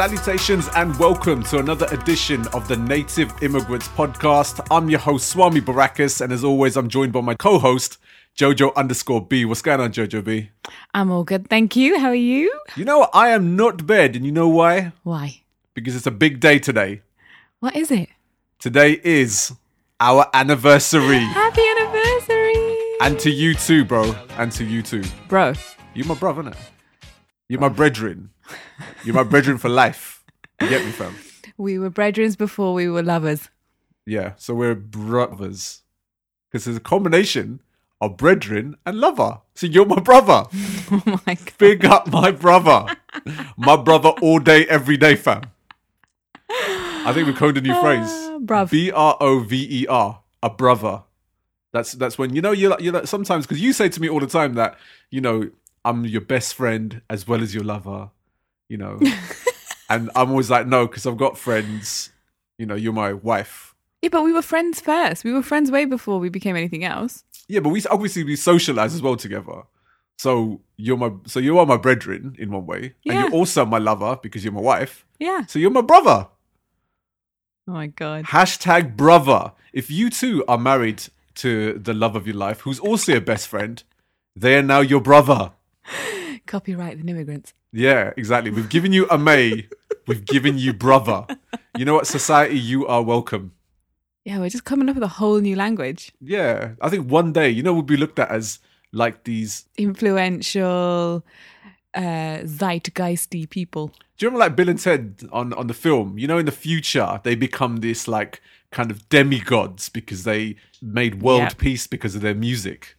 Salutations and welcome to another edition of the Native Immigrants Podcast. I'm your host, Swami Barakas, and as always, I'm joined by my co host, Jojo underscore B. What's going on, Jojo B? I'm all good, thank you. How are you? You know, I am not bad, and you know why? Why? Because it's a big day today. What is it? Today is our anniversary. Happy anniversary! And to you too, bro. And to you too. Bro, You're my brother, innit? You're my brethren. You're my brethren for life. You get me, fam? we were brethren before we were lovers. Yeah, so we're brothers. Because there's a combination of brethren and lover. So you're my brother. Oh my god. Big up my brother. My brother all day, every day, fam. I think we coined a new phrase. Ah, bruv. B R O V E R. A brother. That's that's when you know you're like, you're like sometimes because you say to me all the time that you know I'm your best friend as well as your lover, you know, and I'm always like no because I've got friends. You know, you're my wife. Yeah, but we were friends first. We were friends way before we became anything else. Yeah, but we obviously we socialize as well together. So you're my so you are my brethren in one way, and you're also my lover because you're my wife. Yeah. So you're my brother. Oh my god. Hashtag brother. If you two are married to the love of your life, who's also your best friend, they are now your brother. Copyright the immigrants. Yeah, exactly. We've given you a May. We've given you brother. You know what, society, you are welcome. Yeah, we're just coming up with a whole new language. Yeah, I think one day, you know, we'll be looked at as like these. Influential, uh, zeitgeisty people. Do you remember like Bill and Ted on on the film? You know, in the future, they become this like kind of demigods because they made world Yep. peace because of their music.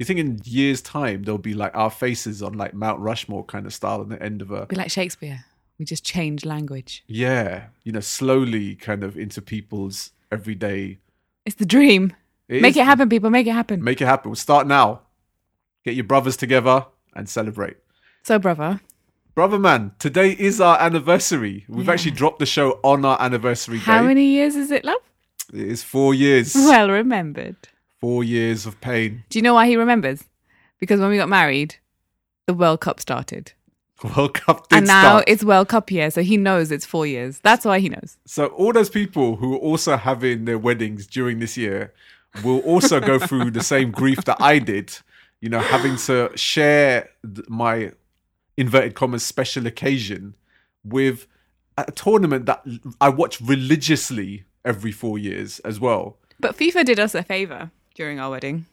You think in years' time there'll be like our faces on like Mount Rushmore kind of style on the end of a Be like Shakespeare. We just change language. yeah, you know, slowly kind of into people's everyday. It's the dream. Make is- it happen, people. Make it happen. Make it happen. We'll start now. Get your brothers together and celebrate. So, brother, Brother man, today is our anniversary. We've Yeah. actually dropped the show on our anniversary how day. many years is it, love? It is four years. Well remembered. Four years of pain. Do you know why he remembers? Because when we got married, the World Cup started. World Cup did and now start. it's World Cup year, so he knows it's four years. That's why he knows. So all those people who are also having their weddings during this year will also go through the same grief that I did. You know, having to share my inverted commas special occasion with a tournament that I watch religiously every four years as well. But FIFA did us a favor during our wedding.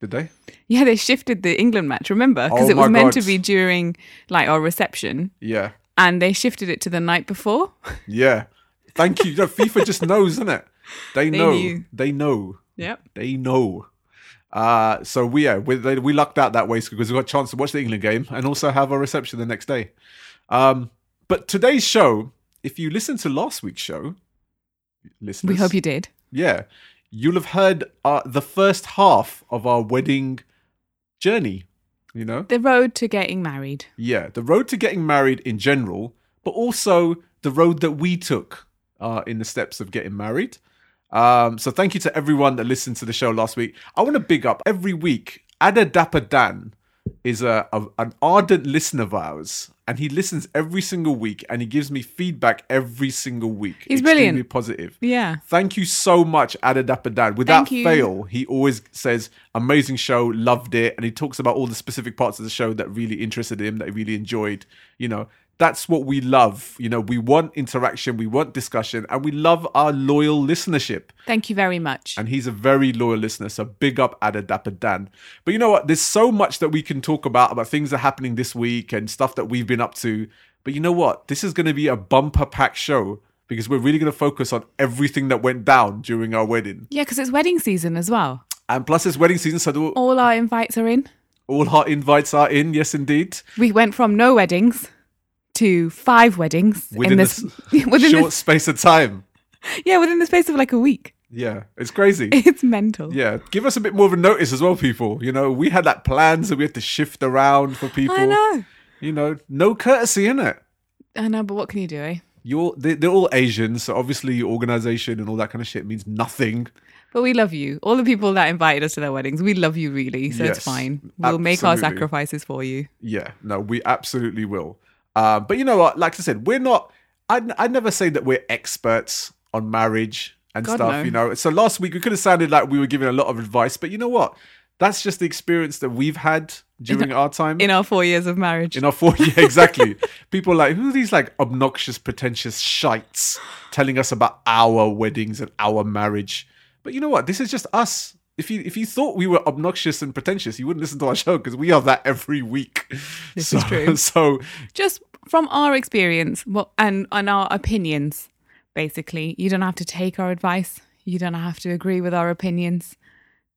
Did they? Yeah, they shifted the England match, remember? Because Oh it was meant God. to be during like our reception, Yeah. and they shifted it to the night before. Yeah. Thank you. No, FIFA just knows, isn't it? They know. knew. They know. Yep. They know. Uh, so we yeah we, they, we lucked out that way because we got a chance to watch the England game and also have our reception the next day. Um, but today's show, if you listen to last week's show, listeners, We hope you did. yeah, you'll have heard uh, the first half of our wedding journey. You know, The road to getting married. yeah, the road to getting married in general, but also the road that we took uh, in the steps of getting married. Um, so thank you to everyone that listened to the show last week. I want to big up every week. Adadappadan is a, a an ardent listener of ours, and he listens every single week, and he gives me feedback every single week. He's Extremely brilliant. positive. Yeah. Thank you so much, Adadappadan. Without fail, he always says, amazing show, loved it. And he talks about all the specific parts of the show that really interested him, that he really enjoyed. You know, that's what we love. You know, we want interaction, we want discussion, and we love our loyal listenership. Thank you very much. And he's a very loyal listener. So big up Adadappadan. But you know what? There's so much that we can talk about, about things that are happening this week and stuff that we've been up to. But you know what? This is going to be a bumper pack show because we're really going to focus on everything that went down during our wedding. yeah, because it's wedding season as well. And plus, it's wedding season, so All our invites are in. all our invites are in. Yes, indeed. We went from no weddings to five weddings Within in the this within Short this, space of time. yeah within the space of like a week. Yeah, it's crazy. It's mental. Yeah, give us a bit more of a notice as well, people. You know, we had that plans that we had to shift around for people. I know. You know, no courtesy in it. I know, but what can you do? Eh? You're they, they're all Asians, so obviously your organization and all that kind of shit means nothing. But we love you. All the people that invited us to their weddings, we love you really. So Yes, it's fine. We'll make our sacrifices for you. Yeah, no, we absolutely will. Uh, but you know what? Like I said, we're not I I never say that we're experts on marriage and God, stuff. no. You know, so last week we could have sounded like we were giving a lot of advice, but you know what? That's just the experience that we've had during our time. In our four years of marriage. in our four yeah, exactly. People are like, who are these like obnoxious, pretentious shites telling us about our weddings and our marriage? But you know what? This is just us. If you if you thought we were obnoxious and pretentious, you wouldn't listen to our show because we are that every week. This so, is true. So just from our experience well, and, and our opinions, basically. You don't have to take our advice. You don't have to agree with our opinions.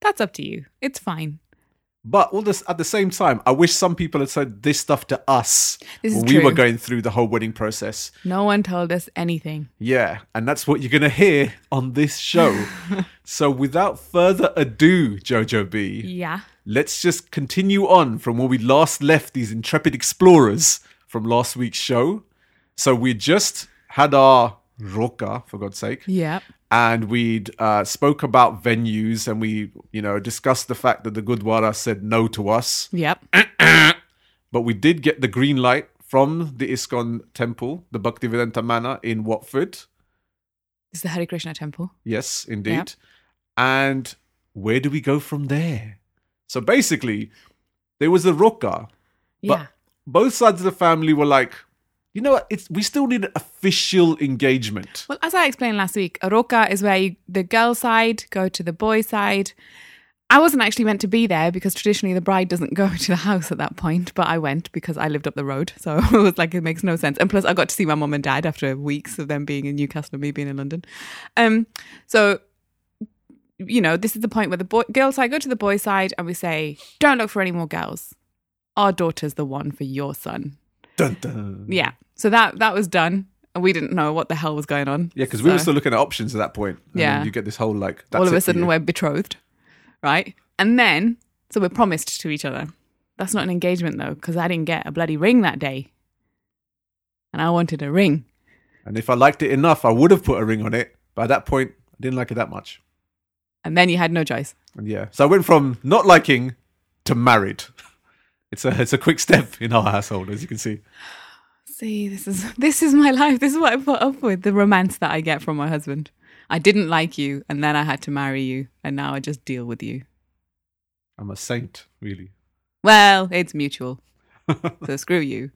That's up to you. It's fine. But all this at the same time, I wish some people had said this stuff to us This when we were going through the whole wedding process. No one told us anything. Yeah, and that's what you're gonna hear on this show. so without further ado, Jojo B, Yeah. let's just continue on from where we last left these intrepid explorers from last week's show. So we just had our roka, for God's sake, Yeah. And we'd uh, spoke about venues, and we, you know, discussed the fact that the Gurdwara said no to us, Yep. but we did get the green light from the ISKCON temple, the Bhaktivedanta Manor in Watford. This is the Hare Krishna temple. Yes, indeed. Yep. And where do we go from there? So basically, there was a roka, Yeah. both sides of the family were like, you know what? It's we still need an official engagement. Well, as I explained last week, a roka is where you, the girl side go to the boy side. I wasn't actually meant to be there because traditionally the bride doesn't go to the house at that point, but I went because I lived up the road. So it was like, it makes no sense. And plus, I got to see my mum and dad after weeks of them being in Newcastle and me being in London. Um, so, you know, this is the point where the boy, girl side go to the boy side and we say, don't look for any more girls. Our daughter's the one for your son. Dun, dun. Mm. Yeah. So that that was done. And we didn't know what the hell was going on. Yeah, because we were still looking at options at that point. And Yeah. you get this whole like that's all of a sudden we're betrothed, right? And then, so we're promised to each other. That's not an engagement though, because I didn't get a bloody ring that day. And I wanted a ring. And if I liked it enough, I would have put a ring on it. But at that point, I didn't like it that much. And then you had no choice. And yeah, so I went from not liking to married. It's a it's a quick step in our household, as you can see. See, this is this is my life. This is what I put up with. The romance that I get from my husband. I didn't like you, and then I had to marry you, and now I just deal with you. I'm a saint, really. Well, it's mutual. so screw you.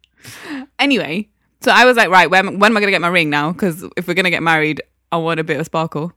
Anyway, so I was like, right, when, when am I going to get my ring now? Because if we're going to get married, I want a bit of sparkle.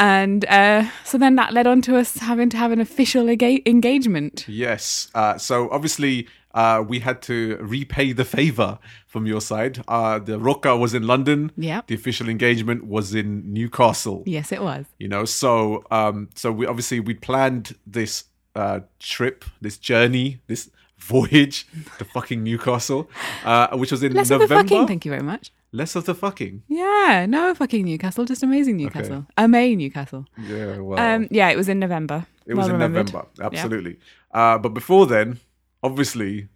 And uh, so then that led on to us having to have an official ega- engagement. Yes. Uh, so obviously, uh, we had to repay the favor from your side. Uh, the roka was in London. Yeah. The official engagement was in Newcastle. Yes, it was. You know, so um, so we obviously we planned this uh trip, this journey, this voyage to fucking Newcastle, uh, which was in Less of November. the fucking, thank you very much. Less of the fucking. Yeah, no fucking Newcastle, just amazing Newcastle. Amazing Newcastle. Yeah. Well. Um, yeah, it was in November. It was in remembered. November, absolutely. Uh, but before then, obviously,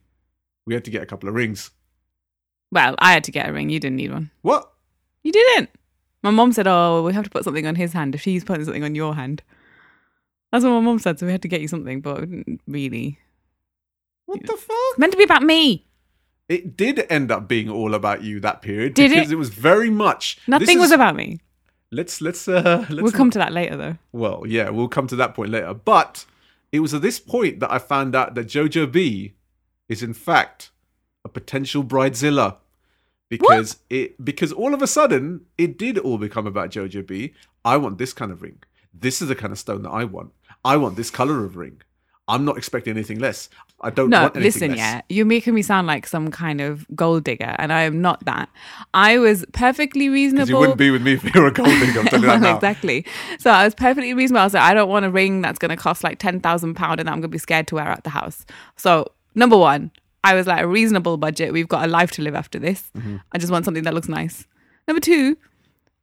we had to get a couple of rings. Well, I had to get a ring. You didn't need one. What? You didn't. My mom said, "Oh, we have to put something on his hand if he's putting something on your hand." That's what my mom said. So we had to get you something, but really. What the It's fuck? meant to be about me. It did end up being all about you that period Did because it? it? was very much. Nothing was about me. Let's let's uh let's we'll come to that later, though. Well, yeah, we'll come to that point later. But it was at this point that I found out that Jojo B is in fact a potential bridezilla. Because it because all of a sudden it did all become about Jojo B. I want this kind of ring. This is the kind of stone that I want. I want this color of ring. I'm not expecting anything less. I don't No, want anything listen, less. yeah, you're making me sound like some kind of gold digger, and I am not that. I was perfectly reasonable. You wouldn't be with me if you were a gold digger. I'm telling you that now. exactly. So I was perfectly reasonable. I was like, I don't want a ring that's going to cost like ten thousand pound, and I'm going to be scared to wear at the house. So number one, I was like a reasonable budget. We've got a life to live after this. Mm-hmm. I just want something that looks nice. Number two,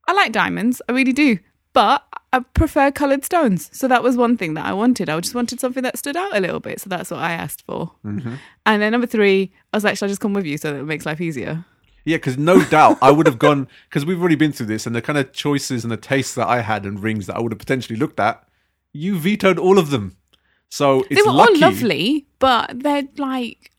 I like diamonds. I really do, but I prefer coloured stones. So that was one thing that I wanted. I just wanted something that stood out a little bit. So that's what I asked for. Mm-hmm. And then number three, I was like, should I just come with you so that it makes life easier? Yeah, because no doubt I would have gone because we've already been through this, and the kind of choices and the tastes that I had and rings that I would have potentially looked at, you vetoed all of them. So it's they were lucky. all lovely, but they're like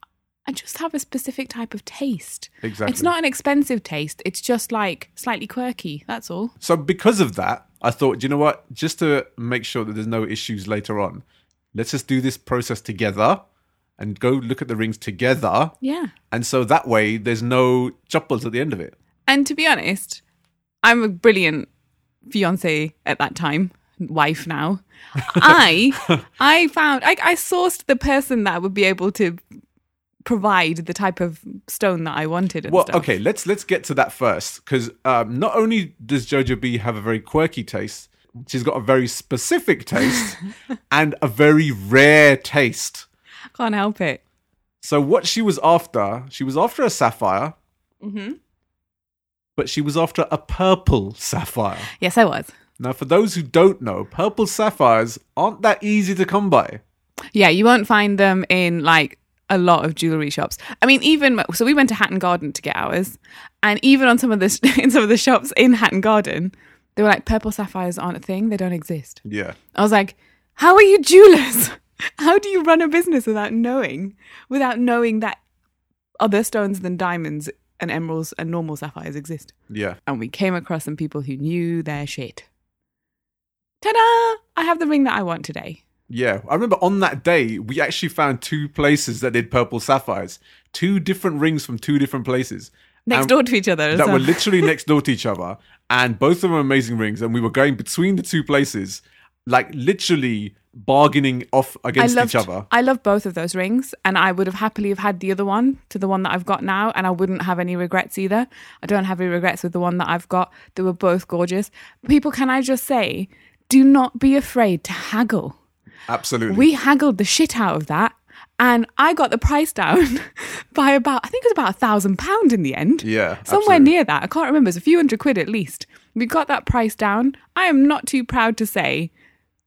I just have a specific type of taste. Exactly. It's not an expensive taste. It's just like slightly quirky. That's all. So because of that, I thought, you know what? Just to make sure that there's no issues later on, let's just do this process together and go look at the rings together. Yeah. And so that way there's no choppers at the end of it. And to be honest, I'm a brilliant fiance at that time, wife now. I I found I, I sourced the person that would be able to provide the type of stone that I wanted. And Well, stuff. okay, let's let's get to that first because um, not only does Jojo B have a very quirky taste, she's got a very specific taste and a very rare taste. can't help it. So what she was after, she was after a sapphire, Mm-hmm. but she was after a purple sapphire. Yes, I was. Now, for those who don't know, purple sapphires aren't that easy to come by. Yeah, you won't find them in like a lot of jewelry shops. I mean, even so, we went to Hatton Garden to get ours, and even on some of the in some of the shops in Hatton Garden, they were like purple sapphires aren't a thing; they don't exist. Yeah. I was like, how are you jewelers? How do you run a business without knowing, without knowing that other stones than diamonds and emeralds and normal sapphires exist? Yeah. And we came across some people who knew their shit. Ta-da! I have the ring that I want today. Yeah. I remember on that day, we actually found two places that did purple sapphires, two different rings from two different places. Next And door to each other. that well. were literally next door to each other, and both of them were amazing rings. And we were going between the two places, like literally bargaining off against loved, each other. I love both of those rings, and I would have happily have had the other one to the one that I've got now, and I wouldn't have any regrets either. I don't have any regrets with the one that I've got. They were both gorgeous. People, can I just say, do not be afraid to haggle. Absolutely. We haggled the shit out of that, and I got the price down by about, I think it was about a thousand pound in the end. yeah. Somewhere absolutely. near that. I can't remember. It's a few hundred quid at least. We got that price down. I am not too proud to say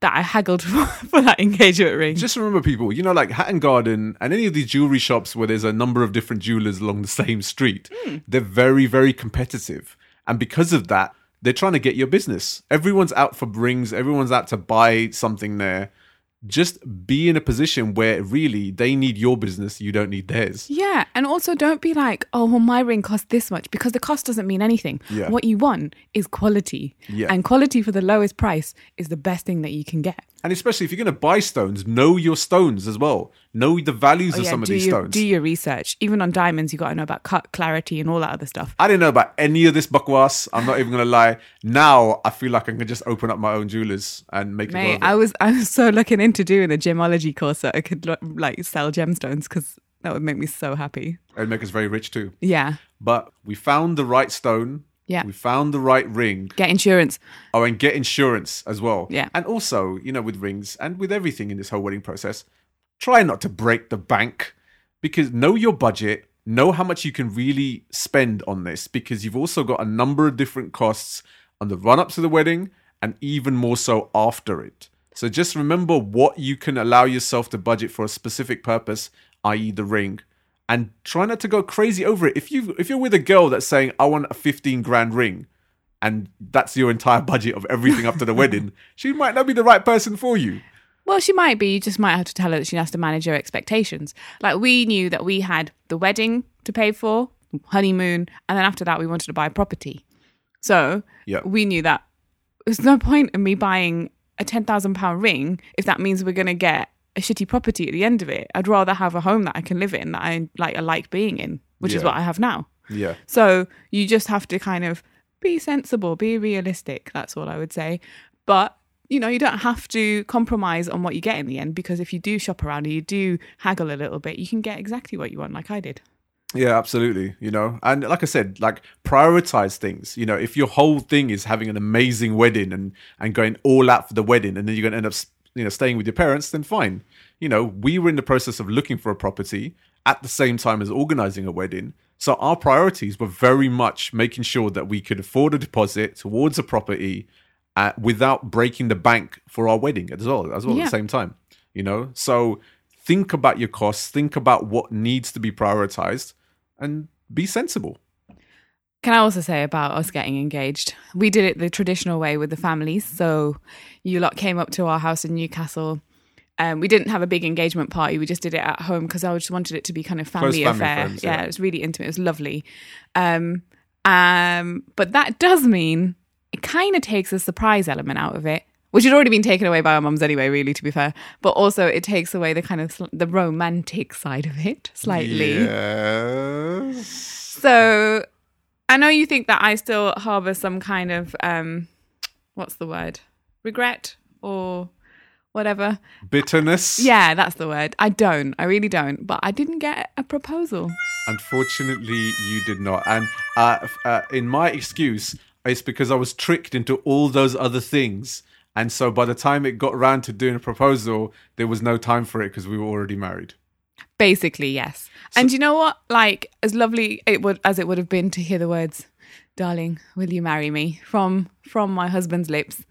that I haggled for, for that engagement ring. Just remember, people, you know, like Hatton Garden and any of these jewelry shops where there's a number of different jewelers along the same street, hmm. they're very, very competitive. And because of that, they're trying to get your business. Everyone's out for rings, everyone's out to buy something there. Just be in a position where really they need your business, you don't need theirs. Yeah, and also don't be like, oh, well, my ring costs this much because the cost doesn't mean anything. Yeah. What you want is quality. Yeah. And quality for the lowest price is the best thing that you can get. And especially if you're going to buy stones, know your stones as well. Know the values oh, of Oh, yeah, some of these your, stones. Do your research. Even on diamonds, you've got to know about cut, clarity, and all that other stuff. I didn't know about any of this bakwas. I'm not even gonna lie. Now I feel like I can just open up my own jewelers and make it Mate, it. I was I was so looking into doing a gemology course that I could like sell gemstones because that would make me so happy. It'd make us very rich too. Yeah, But we found the right stone. Yeah. We found the right ring. get insurance. Oh, and get insurance as well. Yeah. And also, you know, with rings and with everything in this whole wedding process, try not to break the bank because know your budget, know how much you can really spend on this because you've also got a number of different costs on the run up to the wedding and even more so after it. So just remember what you can allow yourself to budget for a specific purpose, i.e., the ring. And try not to go crazy over it. If you if you're with a girl that's saying I want a 15 grand ring, and that's your entire budget of everything up to the wedding, she might not be the right person for you. Well, she might be. You just might have to tell her that she has to manage her expectations. Like we knew that we had the wedding to pay for, honeymoon, and then after that we wanted to buy property. So Yeah. we knew that there's no point in me buying a ten thousand pound ring if that means we're gonna get a shitty property at the end of it. I'd rather have a home that I can live in that I like. I like being in, which is Yeah. what I have now. Yeah. So you just have to kind of be sensible, be realistic. That's all I would say. But you know, you don't have to compromise on what you get in the end because if you do shop around and you do haggle a little bit, you can get exactly what you want, like I did. Yeah, absolutely. You know, and like I said, like prioritize things. You know, if your whole thing is having an amazing wedding and and going all out for the wedding, and then you're going to end up, you know, staying with your parents, then fine. You know, we were in the process of looking for a property at the same time as organizing a wedding. So our priorities were very much making sure that we could afford a deposit towards a property uh, without breaking the bank for our wedding as well. As well at the same time, you know. So think about your costs. Think about what needs to be prioritized and be sensible. Can I also say about us getting engaged? We did it the traditional way with the families. So you lot came up to our house in Newcastle Um, we didn't have a big engagement party. We just did it at home because I just wanted it to be kind of family, family affair. friends, yeah, yeah. it was really intimate. It was lovely. Um, um, but that does mean it kind of takes the surprise element out of it, which had already been taken away by our mums anyway. Really, to be fair, but also it takes away the kind of sl- the romantic side of it slightly. Yes. So I know you think that I still harbour some kind of um what's the word? Regret or whatever. Bitterness. Yeah, that's the word. I don't. I really don't. But I didn't get a proposal. Unfortunately, you did not. And uh, uh, in my excuse, it's because I was tricked into all those other things. And so by the time it got around to doing a proposal, there was no time for it because we were already married. Basically, yes. and you know what? Like as lovely it would as it would have been to hear the words, "Darling, will you marry me?" from from my husband's lips.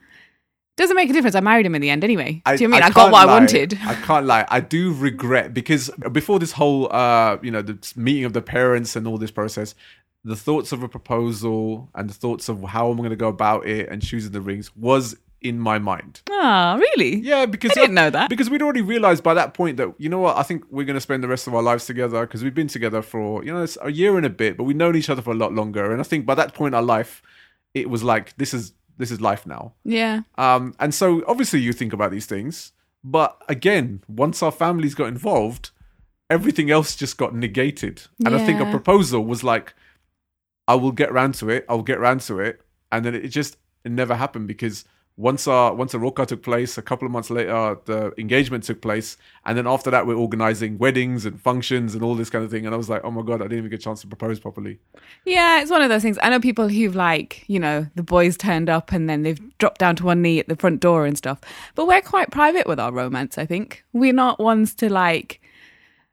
Doesn't make a difference. I married him in the end anyway. Do you know I mean I, got what lie. I wanted? I can't lie. I do regret because before this whole, uh, you know, the meeting of the parents and all this process, the thoughts of a proposal and the thoughts of how I'm going to go about it and choosing the rings was in my mind. Ah, really? Yeah, because I didn't know that. Because we'd already realized by that point that you know what, I think we're going to spend the rest of our lives together because we've been together for you know it's a year and a bit, but we've known each other for a lot longer. And I think by that point in our life, it was like this is this is life now. Yeah. Um, and so obviously you think about these things, but again, once our families got involved, everything else just got negated. And I think a proposal was like, I will get round to it, I'll get round to it, and then it just it never happened because once our once a roka took place, a couple of months later the engagement took place, and then after that we're organizing weddings and functions and all this kind of thing. And I was like, oh my god, I didn't even get a chance to propose properly. Yeah, it's one of those things. I know people who've like, you know, the boys turned up and then they've dropped down to one knee at the front door and stuff. But we're quite private with our romance, I think. We're not ones to like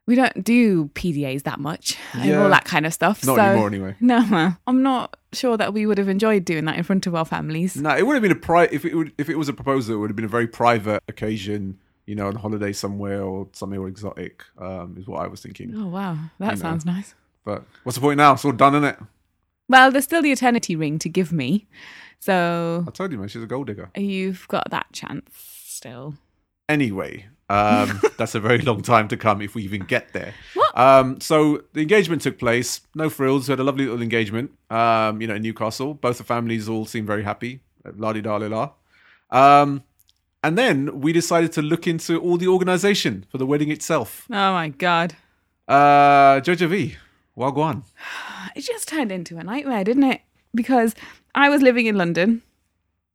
we don't do PDAs that much and all that kind of stuff. Not so, anymore anyway. No, I'm not sure that we would have enjoyed doing that in front of our families. No, it would have been a pri- if it would if it was a proposal, it would have been a very private occasion, you know, on holiday somewhere or somewhere exotic. Um, is what I was thinking. Oh wow, that know. sounds nice. But what's the point now? It's all done, isn't it? Well, there's still the eternity ring to give me. So I told you, man, she's a gold digger. you've got that chance still. Anyway, um, that's a very long time to come if we even get there. What? Um, so the engagement took place. No frills. We had a lovely little engagement. Um, you know, in Newcastle. Both the families all seemed very happy. La di da la la. Um, and then we decided to look into all the organisation for the wedding itself. Oh my god. Uh, Jojo B, Wagwan. it just turned into a nightmare, didn't it? Because I was living in London.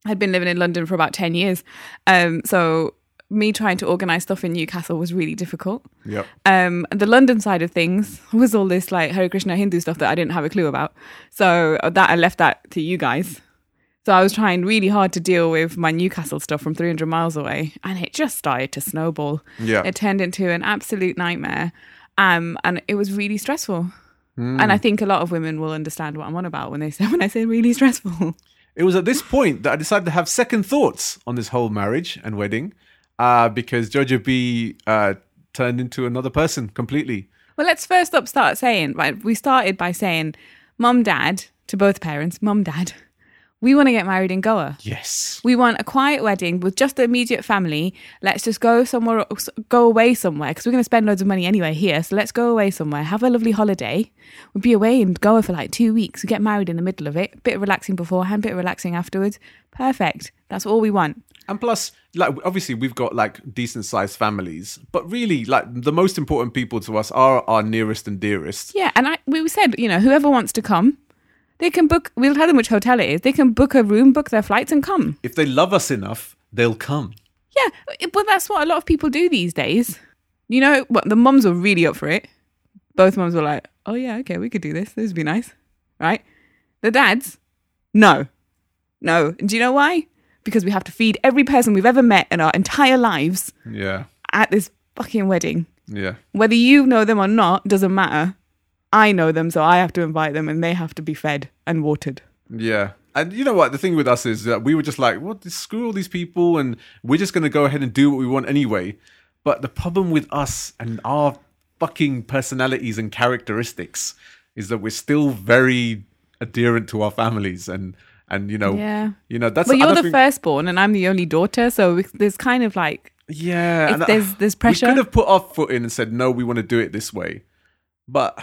I'd been living in London for about 10 years. Um, so me trying to organize stuff in Newcastle was really difficult. Yeah. Um, the London side of things was all this like Hare Krishna Hindu stuff that I didn't have a clue about. So uh, that I left that to you guys. So I was trying really hard to deal with my Newcastle stuff from 300 miles away, and it just started to snowball. Yeah. It turned into an absolute nightmare, um, and it was really stressful. Hmm. And I think a lot of women will understand what I'm on about when they say when I say really stressful. It was at this point that I decided to have second thoughts on this whole marriage and wedding, uh, because Jojo B uh, turned into another person completely. Well, let's first up start saying, right, we started by saying, Mum, Dad, to both parents, Mum, Dad, we want to get married in Goa. Yes. We want a quiet wedding with just the immediate family. Let's just go somewhere, go away somewhere because we're going to spend loads of money anyway here. So let's go away somewhere, have a lovely holiday. We'll be away in Goa for like two weeks. We get married in the middle of it. Bit of relaxing beforehand, bit of relaxing afterwards. Perfect. That's all we want. And plus, like obviously we've got like decent sized families, but really like the most important people to us are our nearest and dearest. Yeah, and I we said, you know, whoever wants to come, they can book. We'll tell them which hotel it is. They can book a room, book their flights, and come. If they love us enough, they'll come. Yeah, but that's what a lot of people do these days. You know, what the mums were really up for it. Both mums were like, "Oh yeah, okay, we could do this. This would be nice, right?" The dads, no, no. And do you know why? Because we have to feed every person we've ever met in our entire lives Yeah. at this fucking wedding. Yeah. Whether you know them or not doesn't matter. I know them, so I have to invite them, and they have to be fed and watered. Yeah. And you know what? The thing with us is that we were just like, what? Screw all these people, and we're just going to go ahead and do what we want anyway. But the problem with us and our fucking personalities and characteristics is that we're still very adherent to our families, and and you know, Yeah. you know that's. Well, you're the think- firstborn, and I'm the only daughter, so there's kind of like Yeah, there's there's pressure. We could have put our foot in and said, no, we want to do it this way. But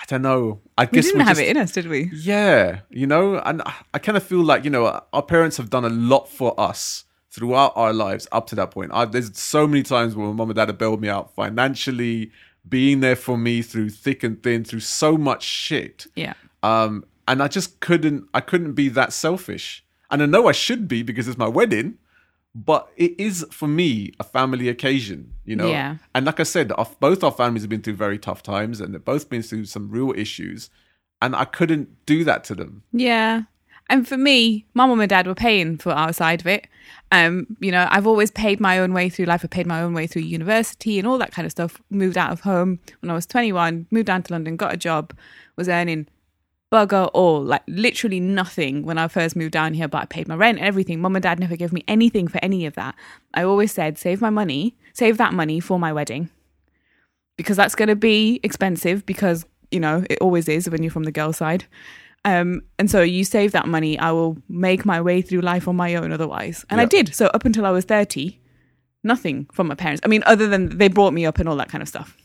I don't know. I we guess didn't we're have just- it in us, did we? Yeah, you know, and I- I kind of feel like, you know, our parents have done a lot for us throughout our lives up to that point. I, there's so many times when my mom and dad have bailed me out financially, being there for me through thick and thin, through so much shit. Yeah. Um, and I just couldn't, I couldn't be that selfish. And I know I should be because it's my wedding, but it is for me a family occasion, you know. Yeah. And like I said, our, both our families have been through very tough times, and they've both been through some real issues, and I couldn't do that to them. Yeah. And for me, my mum and dad were paying for our side of it. Um, you know, I've always paid my own way through life. I paid my own way through university and all that kind of stuff. Moved out of home when I was 21, moved down to London, got a job, was earning bugger all, like literally nothing when I first moved down here, but I paid my rent and everything. Mum and dad never gave me anything for any of that. I always said, save my money, save that money for my wedding. Because that's going to be expensive because, you know, it always is when you're from the girl side. Um, and so you save that money, I will make my way through life on my own otherwise. And I did. So up until I was 30, nothing from my parents. I mean, other than they brought me up and all that kind of stuff.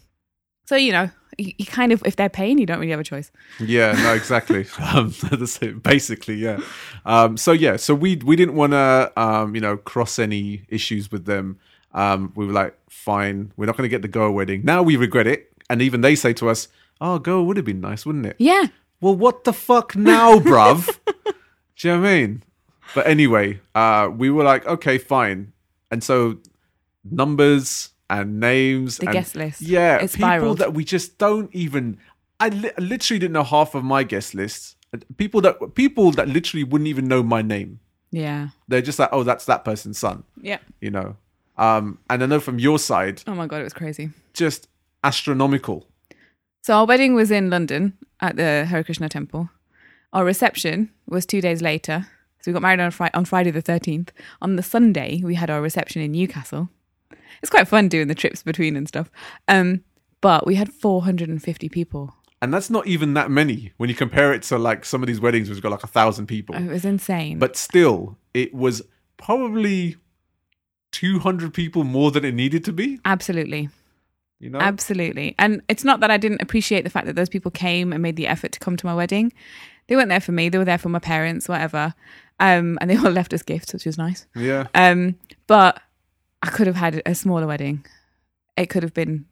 So, you know, you, you kind of, if they're paying, you don't really have a choice. Yeah, no, exactly. um, basically, yeah. Um, so yeah, so we we didn't want to, um, you know, cross any issues with them. Um, we were like, fine, we're not going to get the Goa wedding. Now we regret it, and even they say to us, "Oh, Goa would have been nice, wouldn't it?" Yeah. Well, what the fuck now, bruv? Do you know what I mean? But anyway, uh, we were like, okay, fine. And so numbers and names, The and, guest list. yeah, It people that we just don't even. I li- I literally didn't know half of my guest lists. People that people that literally wouldn't even know my name. Yeah. They're just like, oh, that's that person's son, Yeah. you know. Um, and I know from your side, Oh my God, it was crazy. just astronomical. So our wedding was in London at the Hare Krishna temple. Our reception was two days later. So we got married on, Fri- on Friday the 13th. On the Sunday, we had our reception in Newcastle. It's quite fun doing the trips between and stuff. Um, but we had 450 people. And that's not even that many when you compare it to like some of these weddings which got like a thousand people. It was insane. but still it was probably 200 people more than it needed to be Absolutely. you know Absolutely. And it's not that I didn't appreciate the fact that those people came and made the effort to come to my wedding. They weren't there for me, they were there for my parents, whatever. Um, and they all left us gifts, which was nice. yeah Um, but I could have had a smaller wedding. It could have been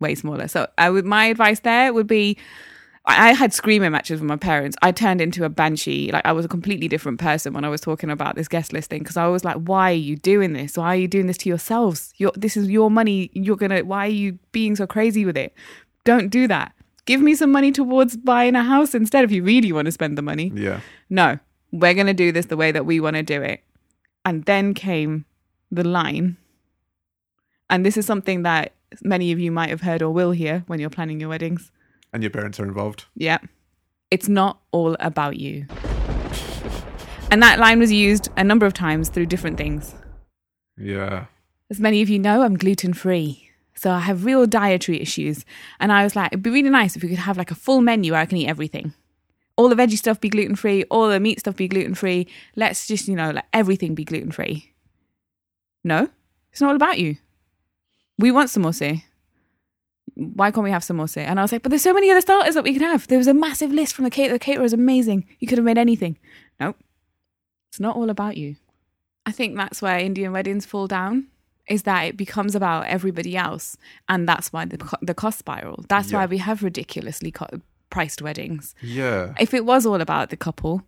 way smaller. So I would my advice there would be I had screaming matches with my parents. I turned into a banshee. Like I was a completely different person when I was talking about this guest list thing because I was like, "Why are you doing this? Why are you doing this to yourselves? Your this is your money. You're gonna. Why are you being so crazy with it? Don't do that. Give me some money towards buying a house instead if you really want to spend the money. yeah No, we're gonna do this the way that we want to do it." And then came the line, and this is something that many of you might have heard or will hear when you're planning your weddings. and your parents are involved Yeah. It's not all about you. And that line was used a number of times through different things. yeah As many of you know, I'm gluten free. So I have real dietary issues. And I was like, it'd be really nice if we could have like a full menu where I can eat everything. All the veggie stuff be gluten free, all the meat stuff be gluten free. Let's just, you know, let everything be gluten free. No, it's not all about you. We want samosa. Why can't we have samosa? And I was like, but there's so many other starters that we could have. There was a massive list from the caterer. The caterer is amazing. You could have made anything. Nope. It's not all about you. I think that's where Indian weddings fall down is that it becomes about everybody else and that's why the, co- the cost spiral. That's Yeah. why we have ridiculously co- priced weddings. yeah If it was all about the couple,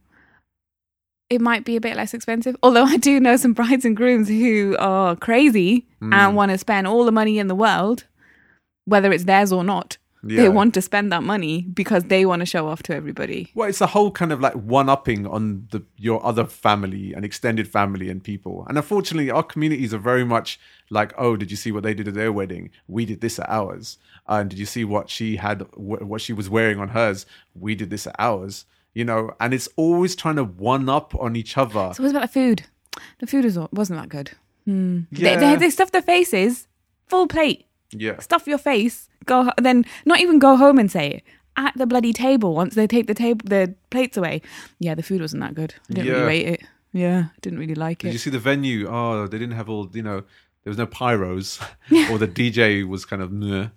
it might be a bit less expensive. Although I do know some brides and grooms who are crazy Mm. and want to spend all the money in the world, whether it's theirs or not. Yeah. They want to spend that money because they want to show off to everybody. well it's a whole kind of like one-upping on the your other family and extended family and people and unfortunately our communities are very much like oh did you see what they did at their wedding we did this at ours and did you see what she had wh- what she was wearing on hers we did this at ours you know and it's always trying to one up on each other So what about the food? The food was, wasn't that good. Hmm. They, Yeah. they, they stuff their faces, full plate. yeah stuff your face, go then not even go home and say it at the bloody table once they take the table the plates away. Yeah, the food wasn't that good. I didn't Yeah. really rate it. Yeah, didn't really like Did it. you see the venue? Oh, they didn't have all, you know, there was no pyros, or the DJ was kind of meh,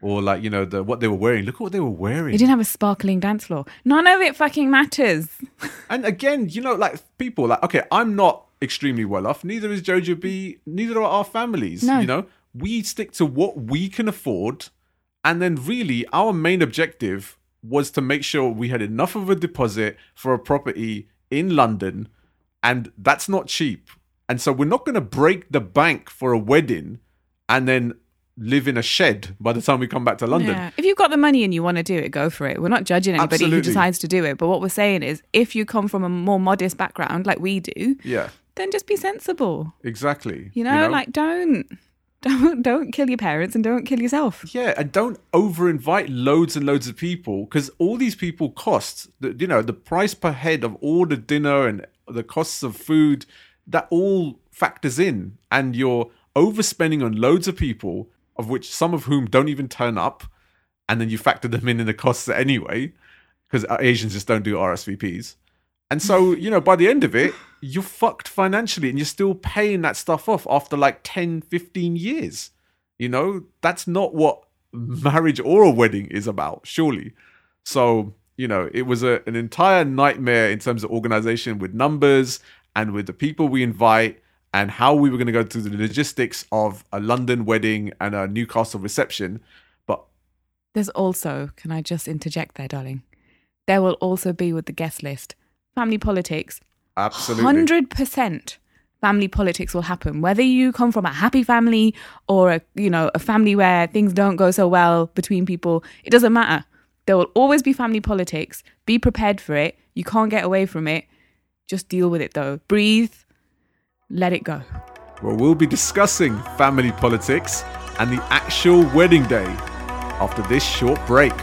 or like you know the what they were wearing. Look at what they were wearing. They didn't have a sparkling dance floor. None of it fucking matters. And again, you know, like people, like okay, I'm not extremely well off. Neither is Jojo B. Neither are our families. No. You know, we stick to what we can afford, and then really our main objective was to make sure we had enough of a deposit for a property in London, and that's not cheap. And so we're not going to break the bank for a wedding, and then live in a shed by the time we come back to London. Yeah. If you've got the money and you want to do it, go for it. We're not judging anybody who decides to do it. But what we're saying is if you come from a more modest background like we do, Yeah, then just be sensible. exactly. You know, like don't don't don't kill your parents and don't kill yourself. Yeah, and don't over invite loads and loads of people because all these people cost, the, you know, the price per head of all the dinner and the costs of food, that all factors in. And you're overspending on loads of people, of which some of whom don't even turn up. And then you factor them in in the costs anyway, because uh, Asians just don't do RSVPs. And so, you know, by the end of it, you're fucked financially and you're still paying that stuff off after like 10, 15 years. You know, that's not what marriage or a wedding is about, surely. So, you know, it was a, an entire nightmare in terms of organization with numbers and with the people we invite and how we were going to go through the logistics of a London wedding and a Newcastle reception. But There's also, can I just interject there, darling? There will also be with the guest list family politics. absolutely. Hundred percent family politics will happen. Whether you come from a happy family or a you know a family where things don't go so well between people, it doesn't matter. There will always be family politics. Be prepared for it. You can't get away from it. Just deal with it though. Breathe. Let it go. Well, we'll be discussing family politics and the actual wedding day after this short break.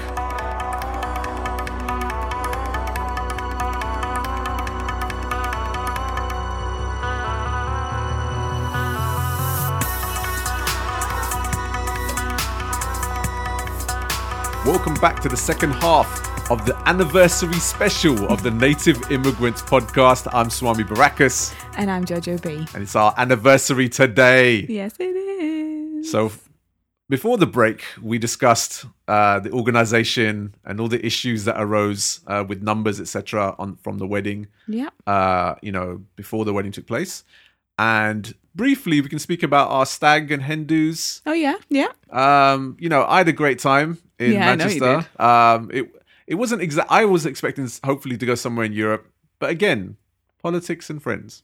Welcome back to the second half of the anniversary special of the Native Immigrants podcast. I'm Swami Barakas, And I'm Jojo B. and it's our anniversary today. Yes, it is. So, before the break, we discussed uh, the organization and all the issues that arose uh, with numbers, etc., on from the wedding. Yeah. Uh, you know, before the wedding took place, and briefly, we can speak about our stag and hen do's. Oh yeah. Yeah. Um, you know, I had a great time in Yeah, I know you Manchester. Um, it it wasn't exact. I was expecting, hopefully, to go somewhere in Europe, but again, politics and friends.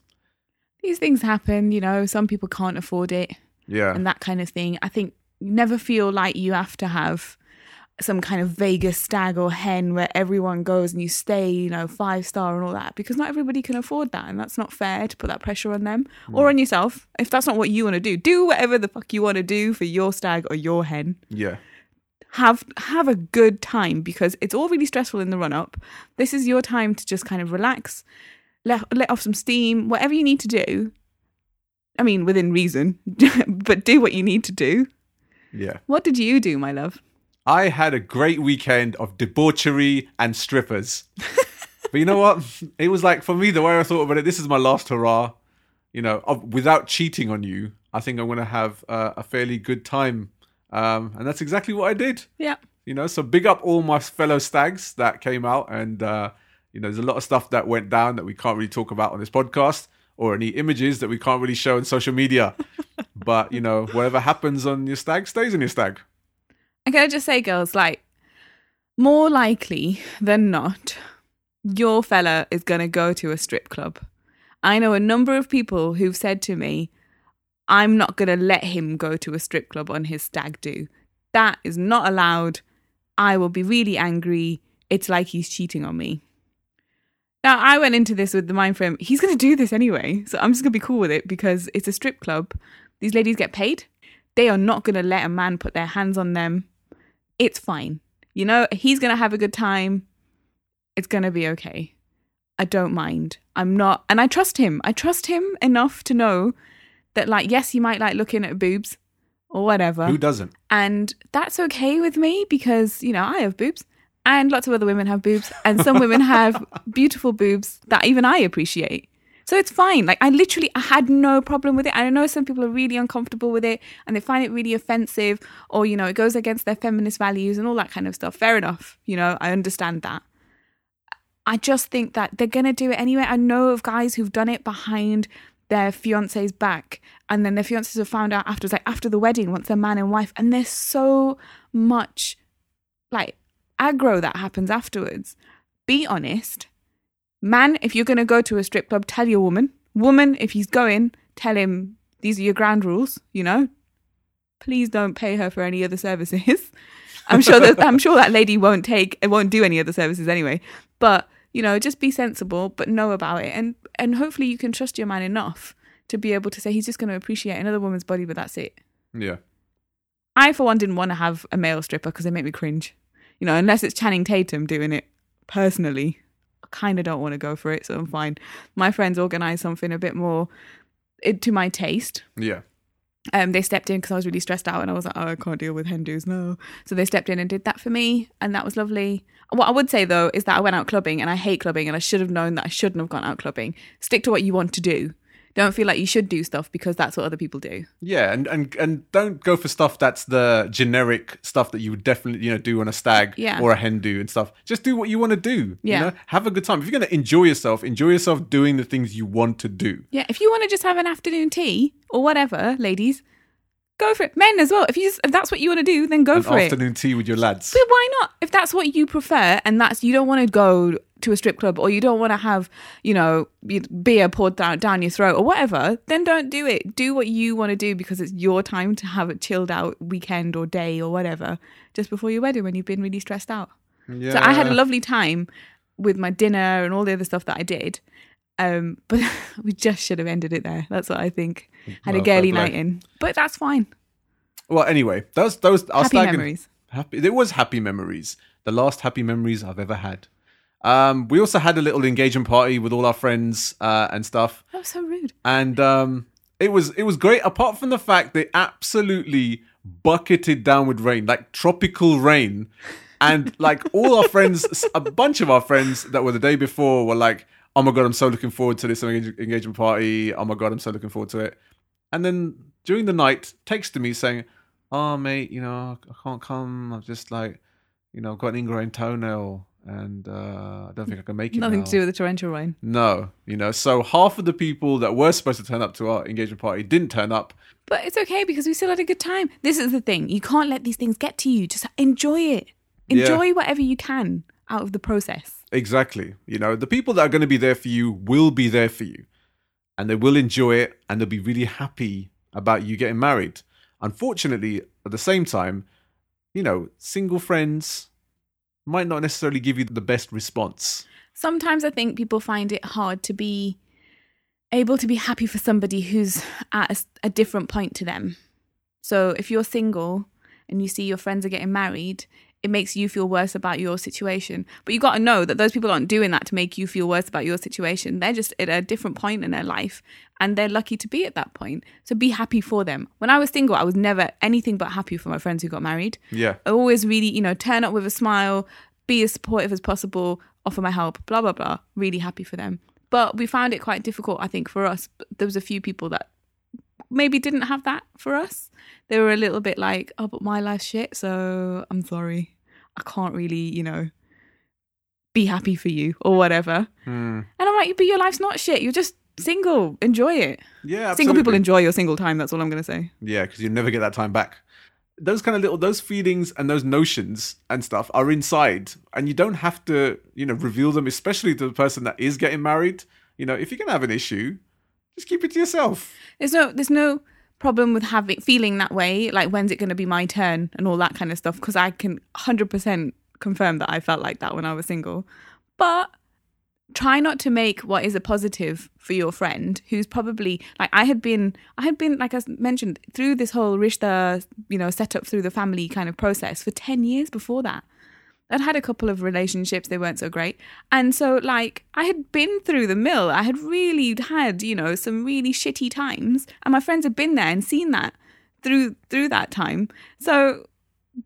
These things happen. You know, some people can't afford it. Yeah, and that kind of thing. I think never feel like you have to have some kind of Vegas stag or hen where everyone goes and you stay, you know, five star and all that because not everybody can afford that and that's not fair to put that pressure on them mm. or on yourself. If that's not what you want to do, do whatever the fuck you want to do for your stag or your hen. yeah, Have have a good time because it's all really stressful in the run up. This is your time to just kind of relax, let let off some steam, whatever you need to do. I mean, within reason, but do what you need to do. yeah. What did you do, my love? I had a great weekend of debauchery and strippers. but you know what? It was like for me the way I thought about it. This is my last hurrah. You know, of, without cheating on you, I think I'm going to have uh, a fairly good time, um, and that's exactly what I did. Yeah. You know, so big up all my fellow stags that came out, and uh, you know, there's a lot of stuff that went down that we can't really talk about on this podcast, or any images that we can't really show on social media. but you know, whatever happens on your stag stays on your stag. And can I just say, girls, like, more likely than not, your fella is going to go to a strip club. I know a number of people who've said to me, I'm not going to let him go to a strip club on his stag do. That is not allowed. I will be really angry. It's like he's cheating on me. Now, I went into this with the mind frame, he's going to do this anyway. So I'm just going to be cool with it because it's a strip club. These ladies get paid. They are not going to let a man put their hands on them. It's fine. You know, he's going to have a good time. It's going to be okay. I don't mind. I'm not, and I trust him. I trust him enough to know that, like, yes, he might like looking at boobs or whatever. Who doesn't? And that's okay with me because, you know, I have boobs and lots of other women have boobs and some women have beautiful boobs that even I appreciate. So it's fine. Like I literally I had no problem with it. I know some people are really uncomfortable with it and they find it really offensive or you know it goes against their feminist values and all that kind of stuff. Fair enough. You know, I understand that. I just think that they're going to do it anyway. I know of guys who've done it behind their fiance's back and then their fiancés have found out afterwards like after the wedding once they're man and wife and there's so much like aggro that happens afterwards. Be honest. Man, if you're going to go to a strip club, tell your woman. Woman, if he's going, tell him these are your ground rules, you know? Please don't pay her for any other services. I'm sure that I'm sure that lady won't take it won't do any other services anyway. But, you know, just be sensible but know about it and and hopefully you can trust your man enough to be able to say he's just going to appreciate another woman's body but that's it. Yeah. I, for one, didn't want to have a male stripper because they make me cringe. You know, unless it's Channing Tatum doing it personally, I kind of don't want to go for it, so I'm fine. My friends organised something a bit more to my taste. Yeah. Um, they stepped in because I was really stressed out and I was like, oh, I can't deal with Hindus, no. So they stepped in and did that for me, and that was lovely. What I would say though is that I went out clubbing and I hate clubbing and I should have known that I shouldn't have gone out clubbing. Stick to what you want to do. Don't feel like you should do stuff because that's what other people do. Yeah, and, and and don't go for stuff that's the generic stuff that you would definitely you know do on a stag Yeah. or a hen do and stuff. Just do what you want to do. Yeah. You know? Have a good time. If you're gonna enjoy yourself, enjoy yourself doing the things you want to do. Yeah, if you want to just have an afternoon tea or whatever, ladies, go for it. Men as well. If you if that's what you want to do, then go An for it. afternoon tea with your lads. But why not? If that's what you prefer, and that's you don't want to go to a strip club, or you don't want to have, you know, beer poured down down your throat, or whatever, then don't do it. Do what you want to do because it's your time to have a chilled out weekend or day or whatever, just before your wedding when you've been really stressed out. Yeah. So I had a lovely time with my dinner and all the other stuff that I did. Um, but we just should have ended it there. That's what I think. Had Well, a girly night in, but that's fine. Well, anyway, those those our Happy memories. happy. it was happy memories. The last happy memories I've ever had. Um, we also had a little engagement party with all our friends uh, and stuff. That was so rude. and um, it was it was great. Apart from the fact they absolutely bucketed down with rain, like tropical rain, and like all our friends, a bunch of our friends that were the day before were like, "Oh my god, I'm so looking forward to this engagement party. Oh my god, I'm so looking forward to it." And then during the night, texted me saying, "Oh mate, you know I can't come. I've just like, you know, got an ingrown toenail." And uh, I don't think I can make it. Nothing now." to do with the torrential rain. No, you know, so half of the people that were supposed to turn up to our engagement party didn't turn up. But it's okay because we still had a good time. This is the thing. You can't let these things get to you. Just enjoy it. Yeah. Enjoy whatever you can out of the process. Exactly. You know, the people that are going to be there for you will be there for you and they will enjoy it and they'll be really happy about you getting married. Unfortunately, at the same time, you know, single friends might not necessarily give you the best response. Sometimes I think people find it hard to be able to be happy for somebody who's at a different point to them. So if you're single and you see your friends are getting married, it makes you feel worse about your situation. But you got to know that those people aren't doing that to make you feel worse about your situation. They're just at a different point in their life and they're lucky to be at that point. So be happy for them. When I was single, I was never anything but happy for my friends who got married. Yeah. I always really, you know, turn up with a smile, be as supportive as possible, offer my help, blah, blah, blah. Really happy for them. But we found it quite difficult, I think, for us. There was a few people that maybe didn't have that for us. They were a little bit like, oh, but my life's shit, so I'm sorry. I can't really, you know, be happy for you or whatever. Hmm. And I'm like, but your life's not shit. You're just single. Enjoy it. Yeah. Single people enjoy your single time. That's all I'm going to say. Yeah, because you never get that time back. Those kind of little, those feelings and those notions and stuff are inside, and you don't have to, you know, reveal them, especially to the person that is getting married. You know, if you're gonna have an issue, just keep it to yourself. There's no there's no problem with having feeling that way. Like when's it going to be my turn and all that kind of stuff. Because I can hundred percent confirm that I felt like that when I was single. But try not to make what is a positive for your friend who's probably like I had been I had been like I mentioned through this whole rishta you know set up through the family kind of process for 10 years before that I'd had a couple of relationships, they weren't so great. And so, like, I had been through the mill. I had really had, you know, some really shitty times. And my friends had been there and seen that through through that time. So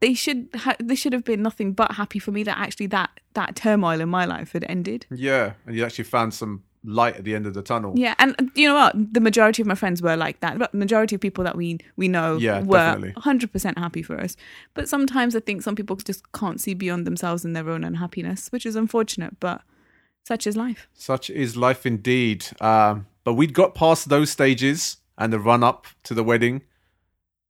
they should ha- they should have been nothing but happy for me that actually that that turmoil in my life had ended. Yeah, and you actually found some light at the end of the tunnel. Yeah, and uh, you know what? The majority of my friends were like that. But the majority of people that we we know Yeah, were 100% happy for us. But sometimes I think some people just can't see beyond themselves and their own unhappiness, which is unfortunate, but such is life. Such is life indeed. Um, but we'd got past those stages and the run up to the wedding,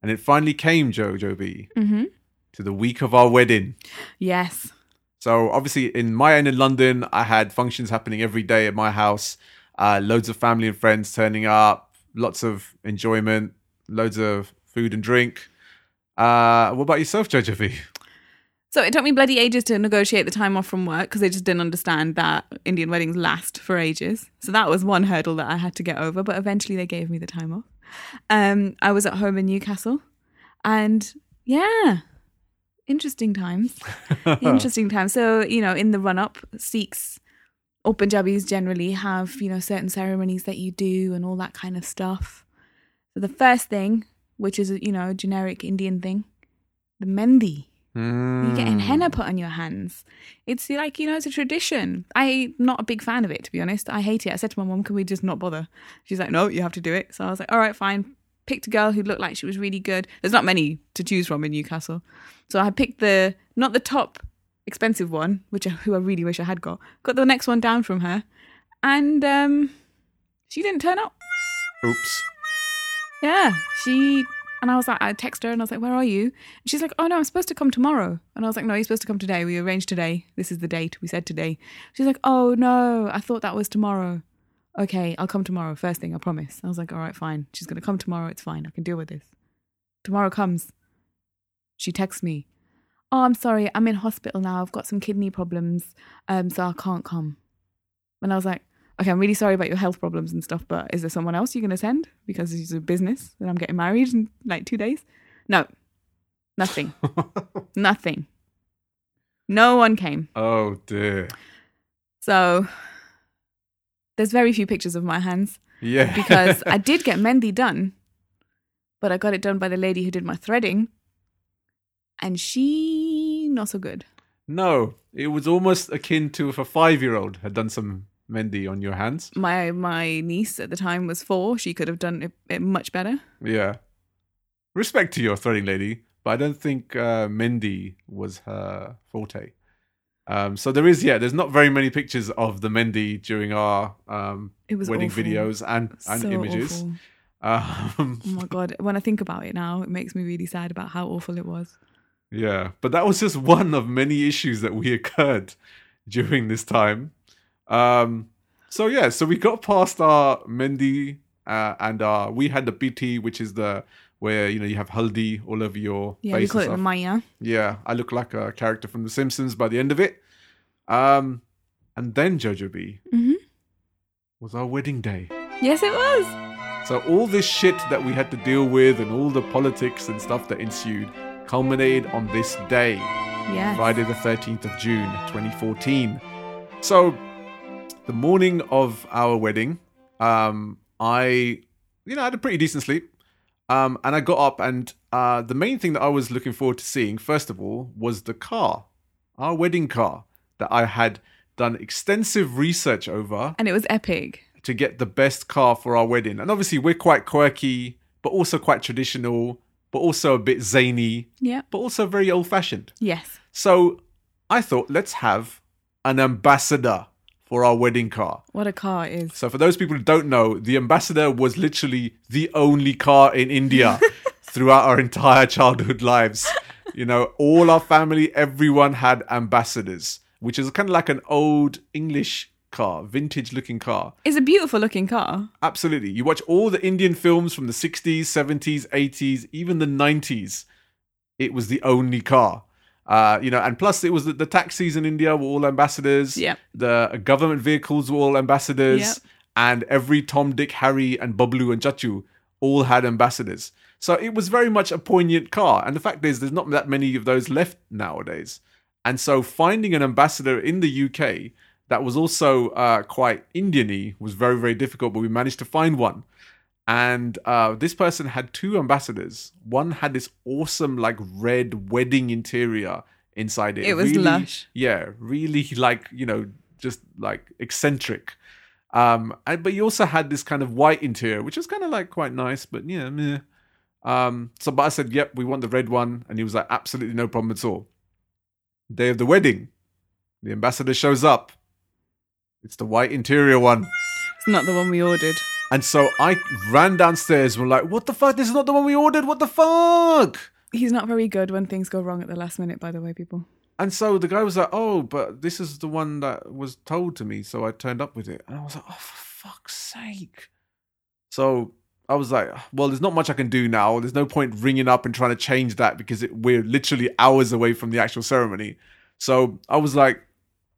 and it finally came, Jojo B, Mm-hmm. to the week of our wedding. Yes. So obviously, in my end in London, I had functions happening every day at my house. Uh, loads of family and friends turning up, lots of enjoyment, loads of food and drink. Uh, what about yourself, Jojo? So it took me bloody ages to negotiate the time off from work because they just didn't understand that Indian weddings last for ages. So that was one hurdle that I had to get over, but eventually they gave me the time off. Um, I was at home in Newcastle and yeah, interesting times. interesting times. So, you know, in the run up, Sikhs or Punjabis generally have, you know, certain ceremonies that you do and all that kind of stuff. So the first thing, which is, you know, a generic Indian thing, the mehndi. You're getting henna hmm. put on your hands. It's like, you know, it's a tradition. I'm not a big fan of it, to be honest. I hate it. I said to my mum, can we just not bother? She's like, no, you have to do it. So I was like, all right, fine. Picked a girl who looked like she was really good. There's not many to choose from in Newcastle. So I picked the, not the top expensive one, which I, who I really wish I had got. Got the next one down from her. And um, she didn't turn up. Oops. Yeah, she and I was like, I text her and I was like, "Where are you?" And she's like, "Oh no, I'm supposed to come tomorrow." And I was like, "No, you're supposed to come today. We arranged today. This is the date. We said today." She's like, "Oh no, I thought that was tomorrow." Okay, I'll come tomorrow. First thing, I promise. I was like, "All right, fine. She's gonna come tomorrow. It's fine. I can deal with this." Tomorrow comes. She texts me, "Oh, I'm sorry. I'm in hospital now. I've got some kidney problems, um, so I can't come." And I was like, okay, I'm really sorry about your health problems and stuff, but is there someone else you're going to send? Because it's a business and I'm getting married in like two days. No, nothing, nothing. No one came. oh dear. So there's very few pictures of my hands Yeah. because I did get mehndi done, but I got it done by the lady who did my threading. And she, not so good. no, it was almost akin to if a five-year-old had done some mehndi on your hands. My my niece at the time was four. She could have done it, it much better. Yeah. Respect to your threading lady, but I don't think uh, mehndi was her forte. Um, so there is, yeah, there's not very many pictures of the mehndi during our um, wedding awful. videos and, and So images. Um, Oh my god! When I think about it now, it makes me really sad about how awful it was. yeah, but that was just one of many issues that we occurred during this time. Um, so yeah, so we got past our mehndi uh, and our we had the BT, which is the where you know you have haldi all over your Yeah, face. call it the. Maya. Yeah, I look like a character from The Simpsons by the end of it. Um, and then Jojo B hmm was our wedding day. Yes, it was. So all this shit that we had to deal with and all the politics and stuff that ensued culminated on this day, Yes. Friday the 13th of June, 2014. So the morning of our wedding, um, I, you know, I had a pretty decent sleep. Um, and I got up, and uh, the main thing that I was looking forward to seeing, first of all, was the car, our wedding car, that I had done extensive research over And it was epic. to get the best car for our wedding. And obviously, we're quite quirky, but also quite traditional, but also a bit zany, Yeah. but also very old fashioned. Yes. So I thought, let's have an ambassador for our wedding car. What a car it is. So, for those people who don't know, the ambassador was literally the only car in India throughout our entire childhood lives. You know, all our family, everyone had ambassadors, which is kind of like an old English car, vintage looking car. It's a beautiful looking car. Absolutely. You watch all the Indian films from the 60s, 70s, 80s, even the 90s. It was the only car. Uh, you know, and plus it was the, the taxis in India were all ambassadors. Yep. The government vehicles were all ambassadors. Yep. And every Tom, Dick, Harry, and Bablu and Chachu all had ambassadors. So it was very much a poignant car. And the fact is, there's not that many of those left nowadays. And so finding an ambassador in the UK that was also uh, quite Indian-y was very, very difficult, but we managed to find one. And uh, this person had two ambassadors. One had this awesome, like, red wedding interior inside it. It was lush. Yeah, really, like, you know, just like eccentric. Um, and, but you also had this kind of white interior, which was kind of like quite nice, but yeah, meh. Um, so, but I said, yep, we want the red one. And he was like, absolutely no problem at all. Day of the wedding, the ambassador shows up. It's the white interior one. It's not the one we ordered. And so I ran downstairs. We're like, what the fuck? This is not the one we ordered. What the fuck? He's not very good when things go wrong at the last minute, by the way, people. And so the guy was like, oh, but this is the one that was told to me. So I turned up with it. And I was like, oh, for fuck's sake. So I was like, well, there's not much I can do now. There's no point ringing up and trying to change that because it, we're literally hours away from the actual ceremony. So I was like,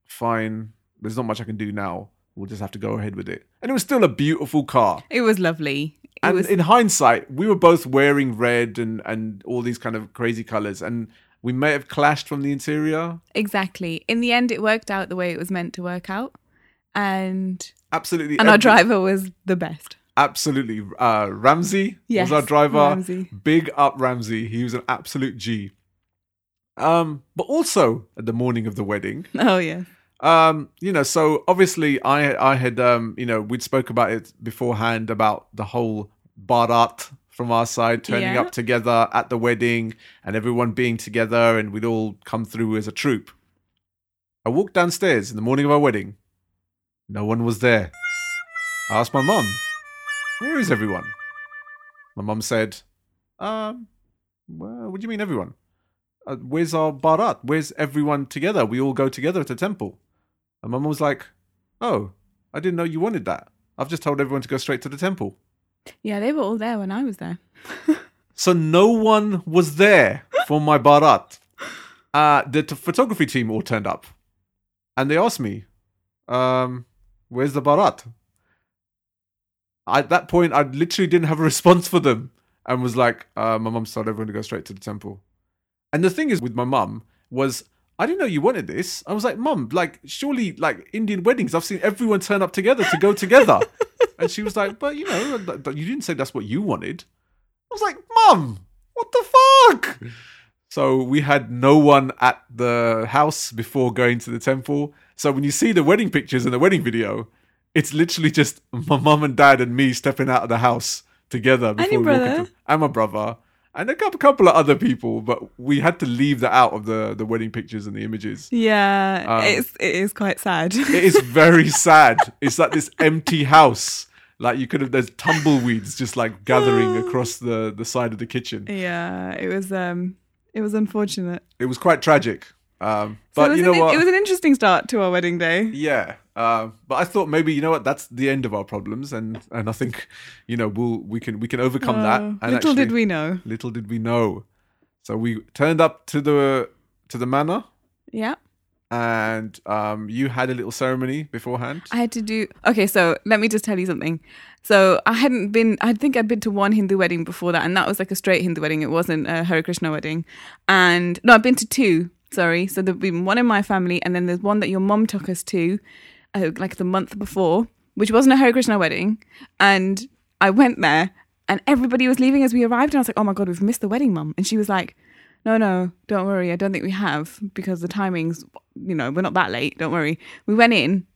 fine, there's not much I can do now. We'll just have to go ahead with it. And it was still a beautiful car. It was lovely. It and was in hindsight, we were both wearing red and, and all these kind of crazy colors. And we may have clashed from the interior. exactly. In the end, it worked out the way it was meant to work out, and Absolutely. and our driver was the best. Absolutely. Uh, Ramsey Yes, was our driver. Ramsey. Big up Ramsey. He was an absolute G. Um, but also at the morning of the wedding, Oh yeah, um, you know, so obviously I I had um, you know, we'd spoke about it beforehand about the whole barat from our side turning Yeah. up together at the wedding and everyone being together and we'd all come through as a troop. I walked downstairs in the morning of our wedding. No one was there. I asked my mum, "Where is everyone?" My mum said, "Um, well, what do you mean everyone? uh, where's our barat? Where's everyone together? We all go together at the temple. And my mum was like, oh, I didn't know you wanted that. I've just told everyone to go straight to the temple. yeah, they were all there when I was there. So no one was there for my barat. Uh, the t- photography team all turned up. And they asked me, um, where's the barat? At that point, I literally didn't have a response for them and was like, uh, my mum told everyone to go straight to the temple. And the thing is with my mum was, I didn't know you wanted this. I was like, mum, like, surely, like, Indian weddings, I've seen everyone turn up together to go together. and she was like, but, you know, you didn't say that's what you wanted. I was like, Mum, what the fuck? So we had no one at the house before going to the temple. So when you see the wedding pictures and the wedding video, it's literally just my mum and dad and me stepping out of the house together before your we walk brother. into and my brother and a couple, couple of other people, but we had to leave that out of the the wedding pictures and the images. Yeah, Um, it's it is quite sad. It is very sad. It's like this empty house. Like you could have there's tumbleweeds just like gathering across the the side of the kitchen. yeah, it was um, it was unfortunate. It was quite tragic. Um, but was you know an, what? It was an interesting start to our wedding day. yeah. Um, but I thought maybe you know what that's the end of our problems, and and I think you know we'll we can we can overcome that. Oh, And little did we know. Little did we know. So we turned up to the to the manor, Yeah. and um, you had a little ceremony beforehand. I had to do okay, so let me just tell you something. So I hadn't been I think I'd been to one Hindu wedding before that, and that was like a straight Hindu wedding. It wasn't a Hare Krishna wedding. And no, I've been to two, sorry. So there've been one in my family, and then there's one that your mum took us to, uh, like the month before, which wasn't a Hare Krishna wedding. And I went there and everybody was leaving as we arrived, and I was like, Oh my god, we've missed the wedding, mum. And she was like, no, no, don't worry. I don't think we have because the timings, you know, we're not that late. Don't worry. We went in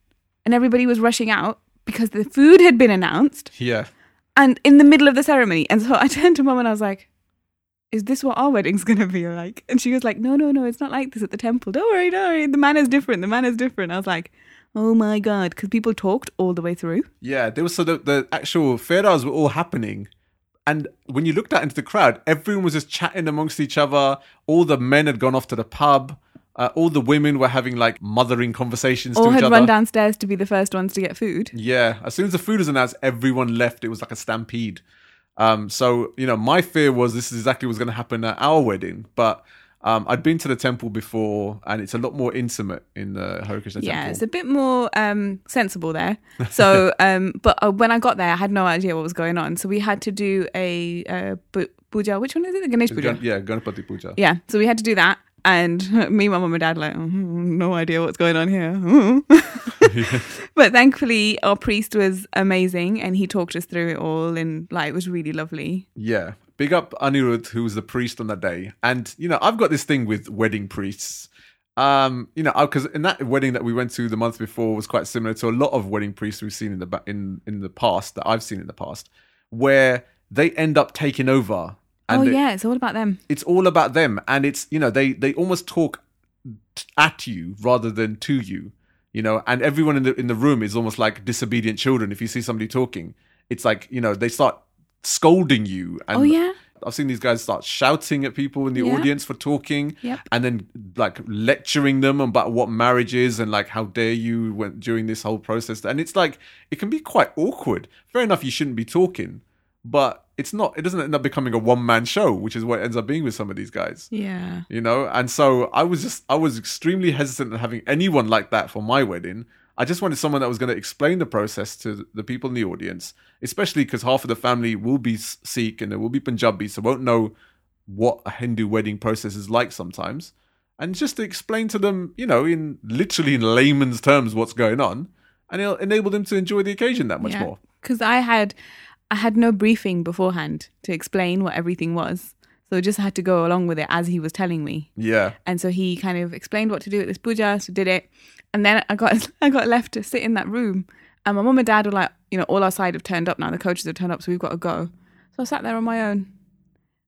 and everybody was rushing out because the food had been announced yeah. and in the middle of the ceremony. And so I turned to mum and I was like, is this what our wedding's going to be like? And she was like, no, no, no, it's not like this at the temple. Don't worry, don't worry. The Manor's different. The man is different. I was like, oh my God. Because people talked all the way through. Yeah, there was so the, the actual pheras were all happening. And when you looked out into the crowd, everyone was just chatting amongst each other. All the men had gone off to the pub. Uh, all the women were having like mothering conversations All to each had other. run downstairs to be the first ones to get food. Yeah, as soon as the food was announced, everyone left. It was like a stampede. Um, so you know, my fear was this is exactly what's going to happen at our wedding. But um, I'd been to the temple before, and it's a lot more intimate in the Hare Krishna Yeah, temple. it's a bit more um, sensible there. So, um, but uh, when I got there, I had no idea what was going on. So we had to do a uh, bu- puja. Which one is it? The Ganesh puja. Yeah, Ganapati Puja. Yeah. So we had to do that, and me, my mum, and dad like, "Mhm, no idea what's going on here. but thankfully, our priest was amazing, and he talked us through it all, and like it was really lovely. Yeah. Big up Anirudh, who was the priest on that day. And, you know, I've got this thing with wedding priests. Um, you know, because in that wedding that we went to the month before was quite similar to a lot of wedding priests we've seen in the ba- in in the past that I've seen in the past, where they end up taking over. oh it- yeah, it's all about them. it's all about them and it's you know they they almost talk at you rather than to you you know and everyone in the in the room is almost like disobedient children if you see somebody talking it's like you know they start scolding you and Oh yeah. I've seen these guys start shouting at people in the Yeah. audience for talking, Yep. and then like lecturing them about what marriage is and like how dare you when, during this whole process. And it's like it can be quite awkward. Fair enough, you shouldn't be talking, but it's not. It doesn't end up becoming a one man show, which is what it ends up being with some of these guys. Yeah. You know, and so I was just I was extremely hesitant at having anyone like that for my wedding. I just wanted someone that was going to explain the process to the people in the audience, especially because half of the family will be Sikh and they will be Punjabi, so won't know what a Hindu wedding process is like sometimes. And just to explain to them, you know, in literally in layman's terms, what's going on, and it'll enable them to enjoy the occasion that much more. Because I had, I had no briefing beforehand to explain what everything was, so I just had to go along with it as he was telling me. Yeah, And so he kind of explained what to do at this puja, so did it. And then I got I got left to sit in that room. And my mum and dad were like, you know, all our side have turned up now. The coaches have turned up, so we've got to go. So I sat there on my own.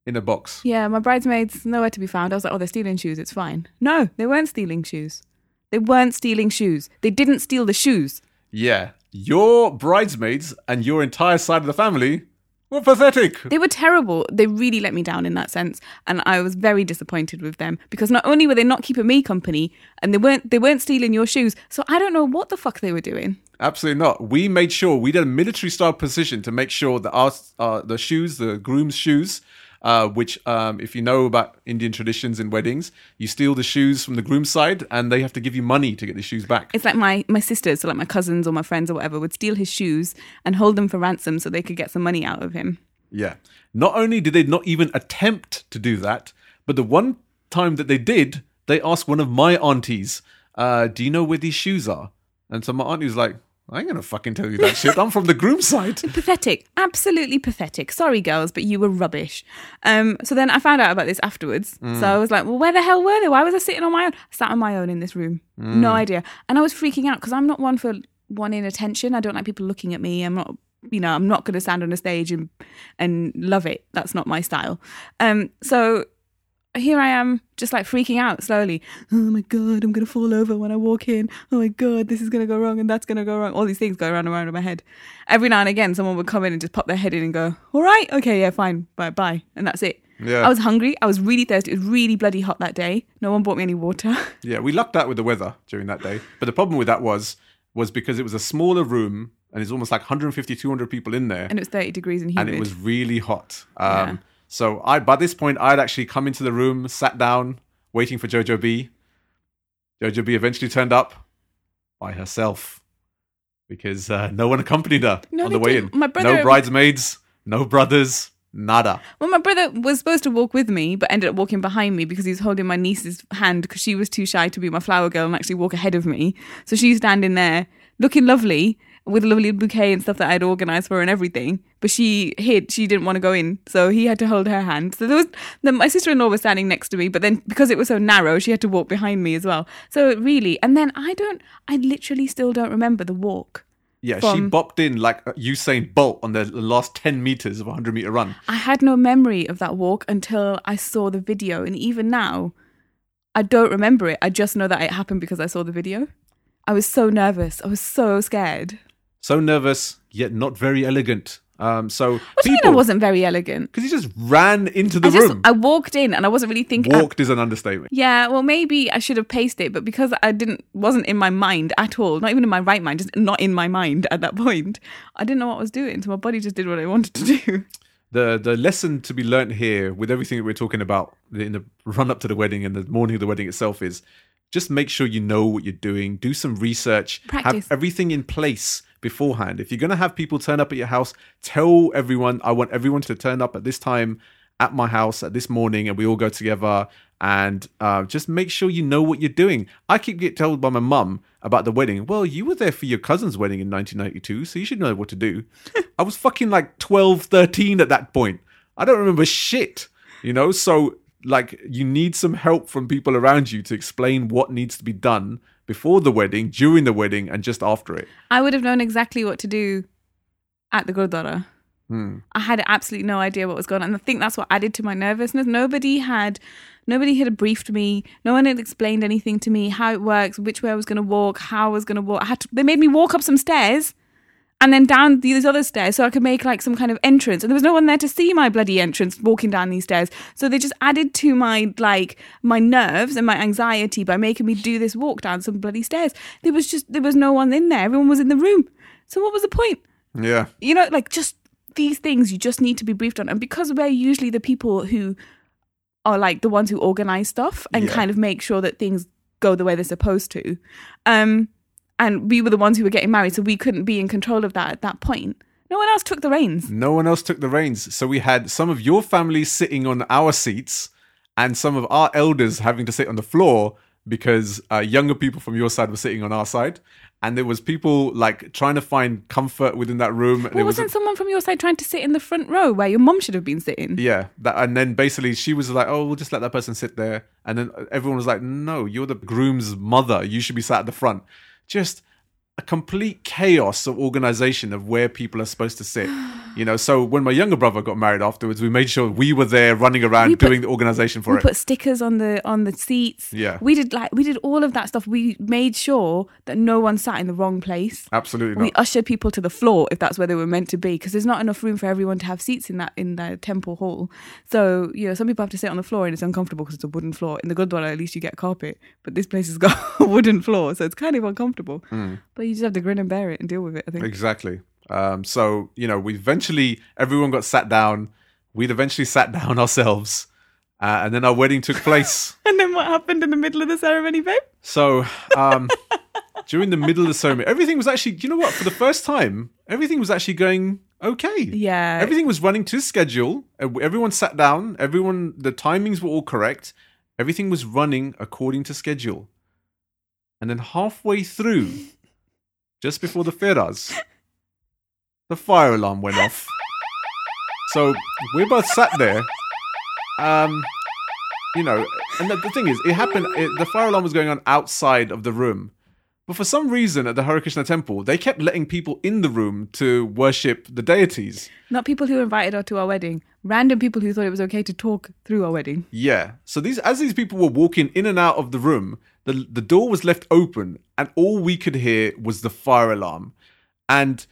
in a box. Yeah, my bridesmaids nowhere to be found. I was like, oh, they're stealing shoes. It's fine. No, they weren't stealing shoes. They weren't stealing shoes. They didn't steal the shoes. Yeah, your bridesmaids and your entire side of the family were pathetic. They were terrible. They really let me down in that sense, and I was very disappointed with them because not only were they not keeping me company, and they weren't they weren't stealing your shoes. So I don't know what the fuck they were doing. Absolutely not. We made sure we did a military style position to make sure that our uh, the shoes, the groom's shoes, uh, which um, if you know about Indian traditions in weddings, you steal the shoes from the groom's side, and they have to give you money to get the shoes back. It's like my my sisters, so like my cousins or my friends or whatever, would steal his shoes and hold them for ransom so they could get some money out of him. Yeah. Not only did they not even attempt to do that, but the one time that they did, they asked one of my aunties, uh, "Do you know where these shoes are?" And so my auntie was like, "I ain't gonna fucking tell you that shit. I'm from the groom side." Pathetic, absolutely pathetic. Sorry, girls, but you were rubbish. Um, so then I found out about this afterwards. So I was like, well, where the hell were they? Why was I sitting on my own? I sat on my own in this room. No idea. And I was freaking out because I'm not one for wanting attention. I don't like people looking at me. I'm not, you know, I'm not going to stand on a stage and and love it. That's not my style. Um, so here I am, just like freaking out slowly. Oh my god, I'm gonna fall over when I walk in. Oh my god, this is gonna go wrong and that's gonna go wrong. All these things go around and around in my head. Every now and again, someone would come in and just pop their head in and go, "All right, okay, yeah, fine, bye, bye," and that's it. Yeah. I was hungry. I was really thirsty. It was really bloody hot that day. No one bought me any water. Yeah, we lucked out with the weather during that day. But the problem with that was was because it was a smaller room and it's almost like 150 200 people in there and it was 30 degrees and humid. and it was really hot. Um, Yeah. So I by this point I'd actually come into the room, sat down, waiting for Jojo B. Jojo B eventually turned up by herself because uh, no one accompanied her No, on the way in. didn't. My brother- no bridesmaids, no brothers, nada. Well, my brother was supposed to walk with me, but ended up walking behind me because he was holding my niece's hand because she was too shy to be my flower girl and actually walk ahead of me. So she's standing there looking lovely with a lovely bouquet and stuff that I'd organised for her and everything. But she hid; she didn't want to go in, so he had to hold her hand. So there was then my sister-in-law was standing next to me, but then because it was so narrow, she had to walk behind me as well. So really, and then I don't, I literally still don't remember the walk. Yeah, she bopped in like Usain Bolt on the last 10 meters of a 100 meter run. I had no memory of that walk until I saw the video. And even now, I don't remember it. I just know that it happened because I saw the video. I was so nervous. I was so scared. So nervous, yet not very elegant. Um, so What mean I wasn't very elegant? because he just ran into the I just room. I walked in and I wasn't really thinking. Walked is an understatement. yeah, well, maybe I should have paced it, but because I didn't, wasn't in my mind at all, not even in my right mind, just not in my mind at that point, I didn't know what I was doing. So my body just did what I wanted to do. The the lesson to be learnt here with everything that we're talking about in the run up to the wedding and the morning of the wedding itself is just make sure you know what you're doing. Do some research. Practice. Have everything in place beforehand. If you're going to have people turn up at your house, tell everyone, I want everyone to turn up at this time at my house at this morning and we all go together and uh, just make sure you know what you're doing. I keep getting told by my mum about the wedding. Well, you were there for your cousin's wedding in 1992, so you should know what to do. I was fucking like 12, 13 at that point. I don't remember shit, you know? So like you need some help from people around you to explain what needs to be done before the wedding, during the wedding, and just after it. I would have known exactly what to do at the Gurdwara. Hmm. I had absolutely no idea what was going on. And I think that's what added to my nervousness. Nobody had nobody had briefed me. No one had explained anything to me, how it works, which way I was gonna walk, how I was gonna walk. I had to, they made me walk up some stairs and then down these other stairs so I could make like some kind of entrance. And there was no one there to see my bloody entrance walking down these stairs. So they just added to my like my nerves and my anxiety by making me do this walk down some bloody stairs. There was just there was no one in there. Everyone was in the room. So what was the point? Yeah. you know, like just these things you just need to be briefed on. And because we're usually the people who are like the ones who organize stuff and Yeah. kind of make sure that things go the way they're supposed to. Um, and we were the ones who were getting married, so we couldn't be in control of that at that point. No one else took the reins. No one else took the reins. So we had some of your family sitting on our seats and some of our elders having to sit on the floor because uh, younger people from your side were sitting on our side. And there was people like trying to find comfort within that room. Well, there was wasn't someone from your side trying to sit in the front row where your mum should have been sitting? yeah, that, and then basically she was like, "Oh, we'll just let that person sit there," and then everyone was like, "No, you're the groom's mother. You should be sat at the front." Just a complete chaos of organization of where people are supposed to sit. You know, so when my younger brother got married afterwards, we made sure we were there running around We put- doing the organization for we it. We put stickers on the on the seats. Yeah. we did like we did all of that stuff. We made sure that no one sat in the wrong place. Absolutely We not. ushered people to the floor if that's where they were meant to be, because there's not enough room for everyone to have seats in that in the temple hall. So you know, some people have to sit on the floor and it's uncomfortable because it's a wooden floor. In the Gurdwara, at least you get carpet, but this place has got a wooden floor, so it's kind of uncomfortable. Hmm. But you just have to grin and bear it and deal with it. I think. Exactly. Um, so you know, we eventually everyone got sat down. We'd eventually sat down ourselves, uh, and then our wedding took place. And then what happened in the middle of the ceremony, babe? So um, during the middle of the ceremony, everything was actually, you know what? For the first time, everything was actually going okay. Yeah. Everything was running to schedule. Uh, Everyone sat down. Everyone, the timings were all correct. Everything was running according to schedule. And then halfway through, just before the pheras, the fire alarm went off. So we both sat there. Um, you know, and the, the thing is, it happened. It, the fire alarm was going on outside of the room, but for some reason at the Hare Krishna temple, they kept letting people in the room to worship the deities. Not people who invited us to our wedding. Random people who thought it was okay to talk through our wedding. Yeah. So these, as these people were walking in and out of the room, the the door was left open, and all we could hear was the fire alarm. And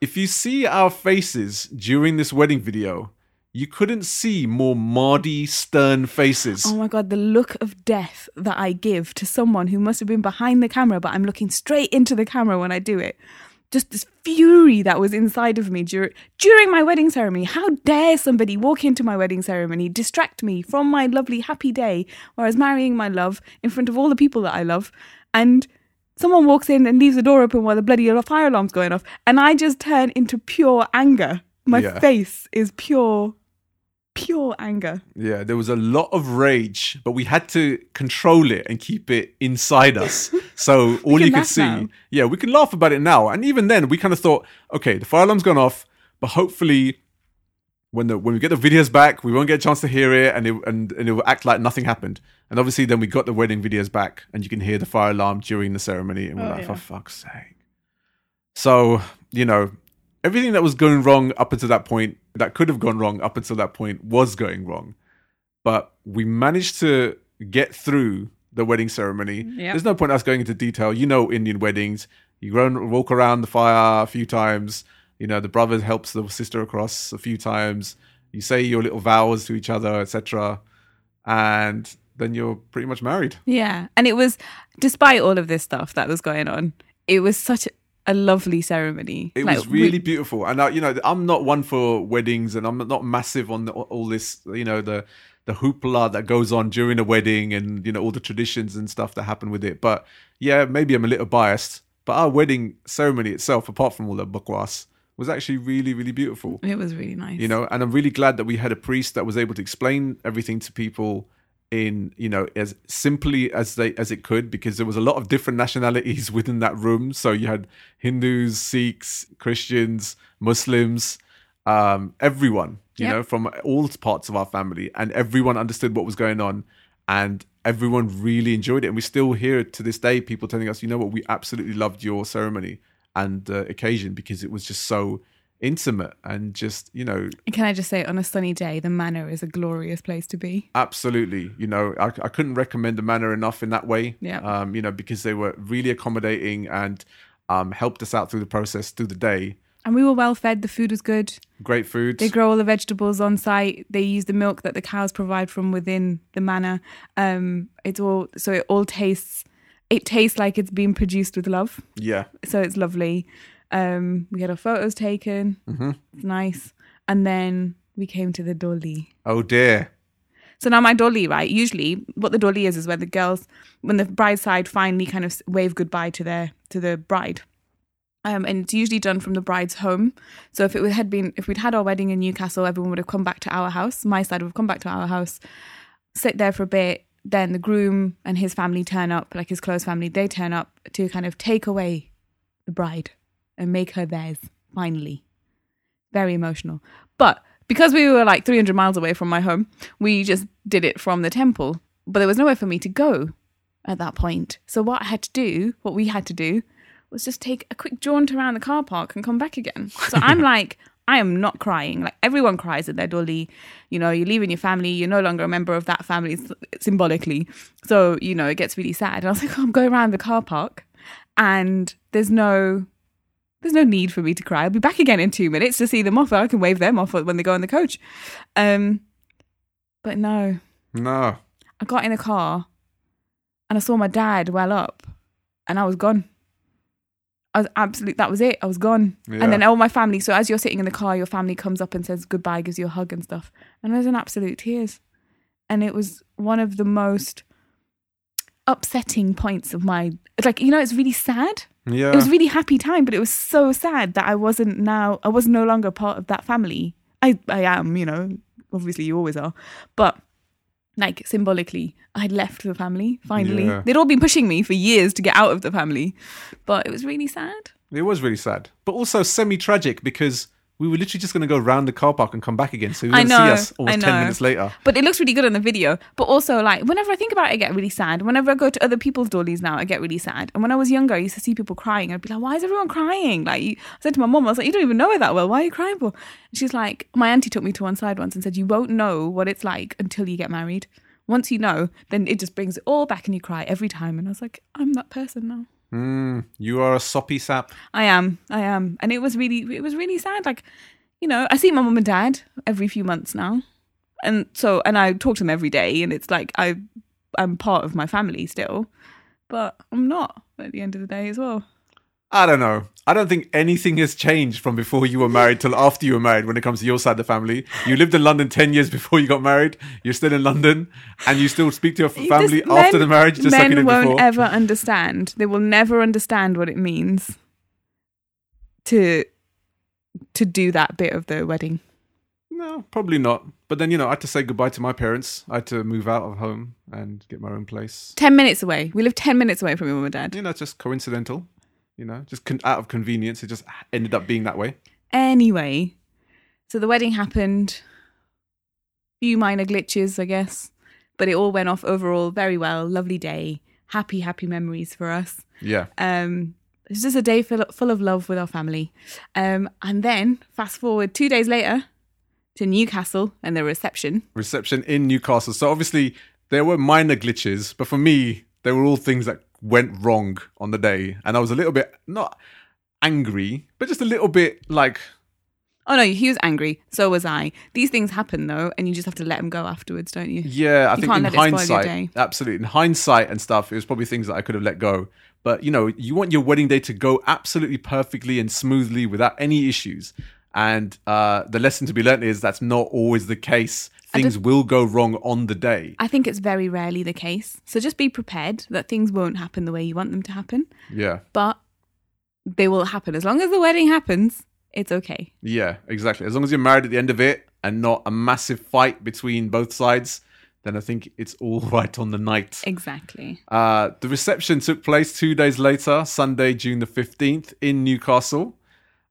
if you see our faces during this wedding video, you couldn't see more Mardy stern faces. Oh my god, the look of death that I give to someone who must have been behind the camera, but I'm looking straight into the camera when I do it. Just this fury that was inside of me dur- during my wedding ceremony. How dare somebody walk into my wedding ceremony, distract me from my lovely, happy day where I was marrying my love in front of all the people that I love, and someone walks in and leaves the door open while the bloody fire alarm's going off, and I just turn into pure anger. My Yeah. face is pure, pure anger. Yeah, there was a lot of rage, but we had to control it and keep it inside us. So all you could see, now. yeah, we can laugh about it now. And even then, we kind of thought, okay, the fire alarm's gone off, but hopefully, when the when we get the videos back, we won't get a chance to hear it, and it and, and it will act like nothing happened. And obviously, then we got the wedding videos back, and you can hear the fire alarm during the ceremony, and we're Oh, like, yeah. for fuck's sake. So you know, everything that was going wrong up until that point, that could have gone wrong up until that point, was going wrong. But we managed to get through the wedding ceremony. Yeah. There's no point us going into detail. You know, Indian weddings, you go and walk around the fire a few times. You know, the brother helps the sister across a few times. You say your little vows to each other, etc. And then you're pretty much married. Yeah. And it was, despite all of this stuff that was going on, it was such a lovely ceremony. It Like, was we- really beautiful, and I, you know, I'm not one for weddings, and I'm not massive on the, all this, you know, the the hoopla that goes on during a wedding, and you know, all the traditions and stuff that happen with it. But yeah, maybe I'm a little biased, but our wedding ceremony itself, apart from all the bakwas, was actually really, really beautiful. it was really nice. You know, and I'm really glad that we had a priest that was able to explain everything to people in you know as simply as they as it could because there was a lot of different nationalities within that room so you had hindus sikhs christians muslims um everyone you Yep. know, from all parts of our family, and everyone understood what was going on, and everyone really enjoyed it. And we still hear to this day people telling us, you know what, we absolutely loved your ceremony and uh, occasion because it was just so intimate and just, you know, can I just say, on a sunny day, the manor is a glorious place to be. absolutely you know I, I couldn't recommend the manor enough in that way Yeah. um you know because they were really accommodating and um helped us out through the process through the day And we were well fed. The food was good. great food They grow all the vegetables on site. They use the milk that the cows provide from within the manor. Um, it's all so it all tastes. It tastes like it's being produced with love. yeah So it's lovely. Um, we had our photos taken. Mm-hmm. It's nice. And then we came to the dolly. oh dear So now my dolly, right? Usually, what the dolly is is where the girls, when the bride side finally kind of wave goodbye to their to the bride, um, and it's usually done from the bride's home. So if it had been, if we'd had our wedding in Newcastle, everyone would have come back to our house. My side would have come back to our house, sit there for a bit. Then the groom and his family turn up, like his close family. They turn up to kind of take away the bride and make her theirs. Finally, very emotional. But because we were like 300 miles away from my home, we just did it from the temple. But there was nowhere for me to go at that point. So what I had to do, what we had to do, was just take a quick jaunt around the car park and come back again. So I'm like, I am not crying. Like everyone cries at their dolly. You know, you're leaving your family. You're no longer a member of that family symbolically. So you know, it gets really sad. And I was like, oh, I'm going around the car park, and there's no there's no need for me to cry. I'll be back again in two minutes to see them off. I can wave them off when they go on the coach. Um, but no, no I got in the car and I saw my dad well up and I was gone. I was absolute. That was it. I was gone. Yeah. And then all my family. So as you're sitting in the car, your family comes up and says goodbye, gives you a hug and stuff. And I was in absolute tears. And it was one of the most upsetting points of my. It's like you know, it's really sad yeah it was a really happy time, but it was so sad that I wasn't now. I was no longer part of that family. I I am, you know. Obviously, you always are, but like symbolically, I'd left the family finally. Yeah. They'd all been pushing me for years to get out of the family, but it was really sad. it was really sad but also semi-tragic because we were literally just going to go round the car park and come back again so you were going to see us almost I 10 know. minutes later But it looks really good on the video. But also, like, whenever I think about it, I get really sad. Whenever I go to other people's dollies now, I get really sad. And when I was younger, I used to see people crying. I'd be like, why is everyone crying? Like, you- I said to my mom, I was like, you don't even know it that well. Why are you crying for? And she's like, my auntie took me to one side once and said, you won't know what it's like until you get married. Once you know, then it just brings it all back and you cry every time. And I was like, I'm that person now. Mm, you are a soppy sap I am. I am. And it was really it was really sad. Like, you know, I see my mum and dad every few months now. And so and I talk to them every day and it's like I I'm part of my family still. But I'm not at the end of the day as well. I don't know. I don't think anything has changed from before you were married till after you were married when it comes to your side of the family. You lived in London 10 years before you got married. You're still in London and you still speak to your family Just after men- the marriage just men like you did won't before. ever understand. They will never understand what it means to to do that bit of the wedding. No, probably not. But then, you know, I had to say goodbye to my parents. I had to move out of home and get my own place. Ten minutes away. We live ten minutes away from your mum and dad. You know, it's just coincidental. You know, just con- out of convenience. It just ended up being that way. Anyway, so the wedding happened. Few minor glitches, I guess, but it all went off overall very well. Lovely day, happy, happy memories for us. Yeah. Um, it was just a day full, full of love with our family. Um, and then fast forward two days later to Newcastle and the reception. Reception in Newcastle. So obviously, there were minor glitches, but for me, they were all things that went wrong on the day. And I was a little bit, not angry, but just a little bit like, Oh no, he was angry. So was I. These things happen though, and you just have to let them go afterwards, don't you? Yeah, I You think in hindsight, absolutely. In hindsight and stuff, it was probably things that I could have let go. But you know, you want your wedding day to go absolutely perfectly and smoothly without any issues. And uh, the lesson to be learned is that's not always the case. Things will go wrong on the day. I think it's very rarely the case. So just be prepared that things won't happen the way you want them to happen, Yeah, but they will happen. As long as the wedding happens, it's okay. yeah, exactly. As long as you're married at the end of it and not a massive fight between both sides, then I think it's all right on the night. Exactly. Uh, the reception took place two days later, Sunday, June the 15th, in Newcastle.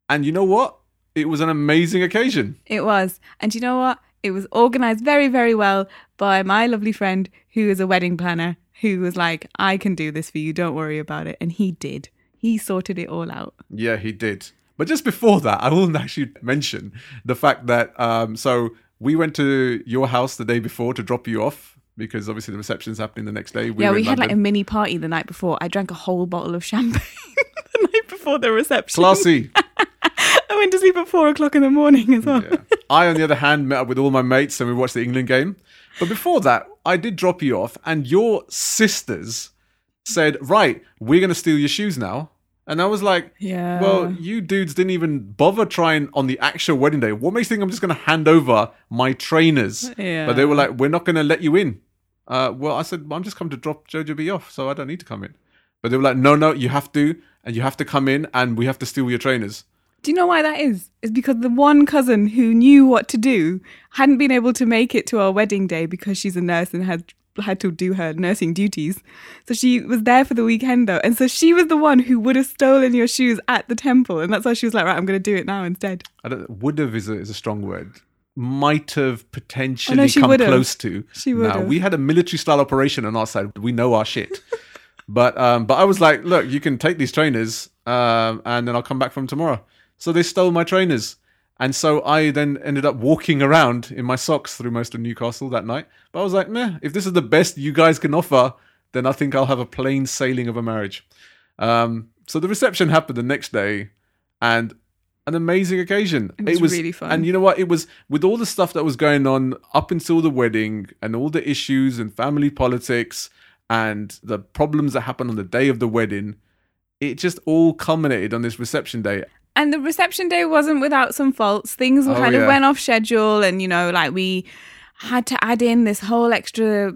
And you know what? it was an amazing occasion. It was. And you know what? It was organized very, very well by my lovely friend who is a wedding planner who was like, I can do this for you. Don't worry about it. And he did. He sorted it all out. Yeah, he did. But just before that, I will actually mention the fact that um, so we went to your house the day before to drop you off because obviously the reception's happening the next day. yeah, were we had like a mini party the night before. I drank a whole bottle of champagne the night before the reception. classy. I went to sleep at four o'clock in the morning as well. Yeah. I, on the other hand, met up with all my mates and we watched the England game. But before that, I did drop you off, and your sisters said, "Right, we're going to steal your shoes now." And I was like, Yeah. Well, you dudes didn't even bother trying on the actual wedding day. What makes you think I'm just going to hand over my trainers? Yeah. But they were like, we're not going to let you in. Uh, well, I said, I'm just come to drop Jojo B off, so I don't need to come in. But they were like, no, no, you have to, and you have to come in, and we have to steal your trainers. Do you know why that is? It's because the one cousin who knew what to do hadn't been able to make it to our wedding day because she's a nurse and had had to do her nursing duties. So she was there for the weekend though. And so she was the one who would have stolen your shoes at the temple. And that's why she was like, right, I'm going to do it now instead. I don't, would have is a, is a strong word. Might have potentially Oh, no, come would've. close to. She would've. we had a military style operation on our side. We know our shit. But um, but I was like, look, you can take these trainers, um, and then I'll come back from tomorrow. So they stole my trainers, and so I then ended up walking around in my socks through most of Newcastle that night. But I was like, meh, if this is the best you guys can offer, then I think I'll have a plain sailing of a marriage. Um, so the reception happened the next day, and an amazing occasion. It was really fun. And you know what? It was with all the stuff that was going on up until the wedding and all the issues and family politics and the problems that happened on the day of the wedding. It just all culminated on this reception day. And the reception day wasn't without some faults. Things Oh, kind yeah. of went off schedule, and you know, like we had to add in this whole extra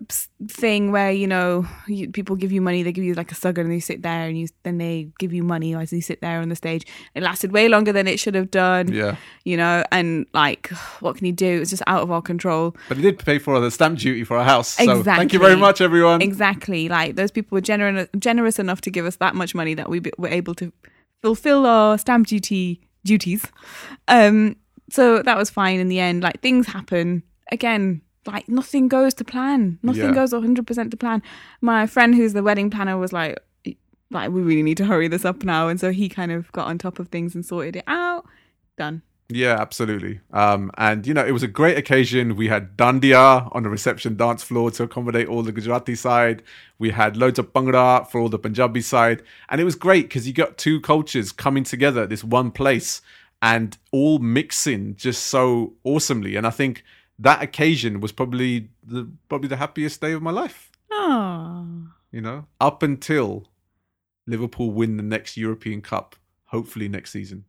thing where you know you, people give you money, they give you like a sugar, and you sit there, and you then they give you money as you sit there on the stage. It lasted way longer than it should have done. Yeah. You know, and like, what can you do? It's just out of our control. But it did pay for the stamp duty for our house. So thank you very much, everyone. Exactly. Like those people were generous, generous enough to give us that much money that we were able to fulfill our stamp duty duties. Um, so that was fine in the end. Like things happen again. Like nothing goes to plan. Nothing Yeah. goes 100% to plan. My friend who's the wedding planner was like, like we really need to hurry this up now. And so he kind of got on top of things and sorted it out. Done. Yeah, absolutely. Um, and you know, it was a great occasion. We had dandiya on the reception dance floor to accommodate all the Gujarati side. We had loads of bhangra for all the Punjabi side, and it was great because you got two cultures coming together at this one place and all mixing just so awesomely. And I think that occasion was probably the probably the happiest day of my life. Oh, You know, up until Liverpool win the next European Cup, hopefully next season.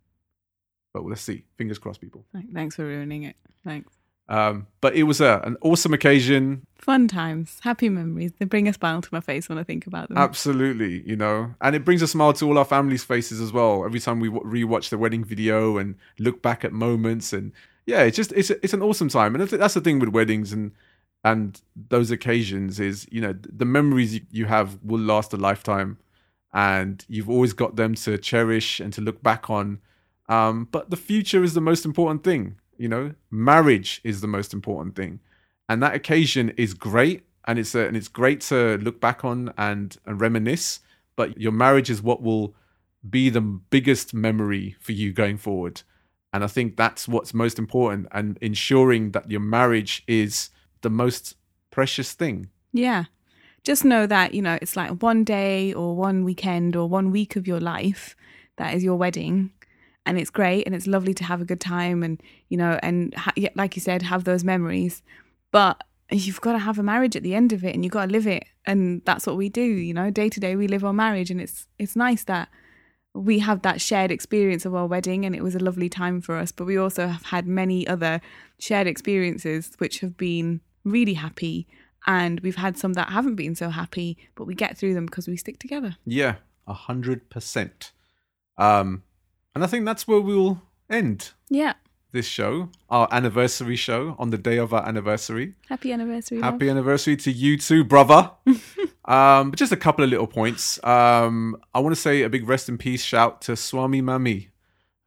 But let's see. Fingers crossed, people. thanks for ruining it. Thanks. Um, but it was a, an awesome occasion. Fun times, happy memories. They bring a smile to my face when I think about them. Absolutely, you know, and it brings a smile to all our families' faces as well. Every time we w- rewatch the wedding video and look back at moments, and yeah, it's just it's it's an awesome time. And that's the thing with weddings and and those occasions is you know the memories you, have will last a lifetime, and you've always got them to cherish and to look back on. Um, but the future is the most important thing. You know, marriage is the most important thing, and that occasion is great, and it's a, and it's great to look back on and, and reminisce. But your marriage is what will be the biggest memory for you going forward, and I think that's what's most important, and ensuring that your marriage is the most precious thing. Yeah. Just know that, you know, it's like one day or one weekend or one week of your life that is your wedding. And it's great and it's lovely to have a good time and, you know, and ha- like you said, have those memories. But you've got to have a marriage at the end of it and you've got to live it. And that's what we do, you know, day to day we live our marriage. And it's, it's nice that we have that shared experience of our wedding and it was a lovely time for us. But we also have had many other shared experiences which have been really happy and we've had some that haven't been so happy, but we get through them because we stick together. Yeah, a hundred percent. Um, and I think that's where we'll end Yeah. This show, our anniversary show on the day of our anniversary. Happy anniversary. love. Happy anniversary to you too, brother. um, but just a couple of little points. Um, I want to say a big rest in peace shout to Swamimammy,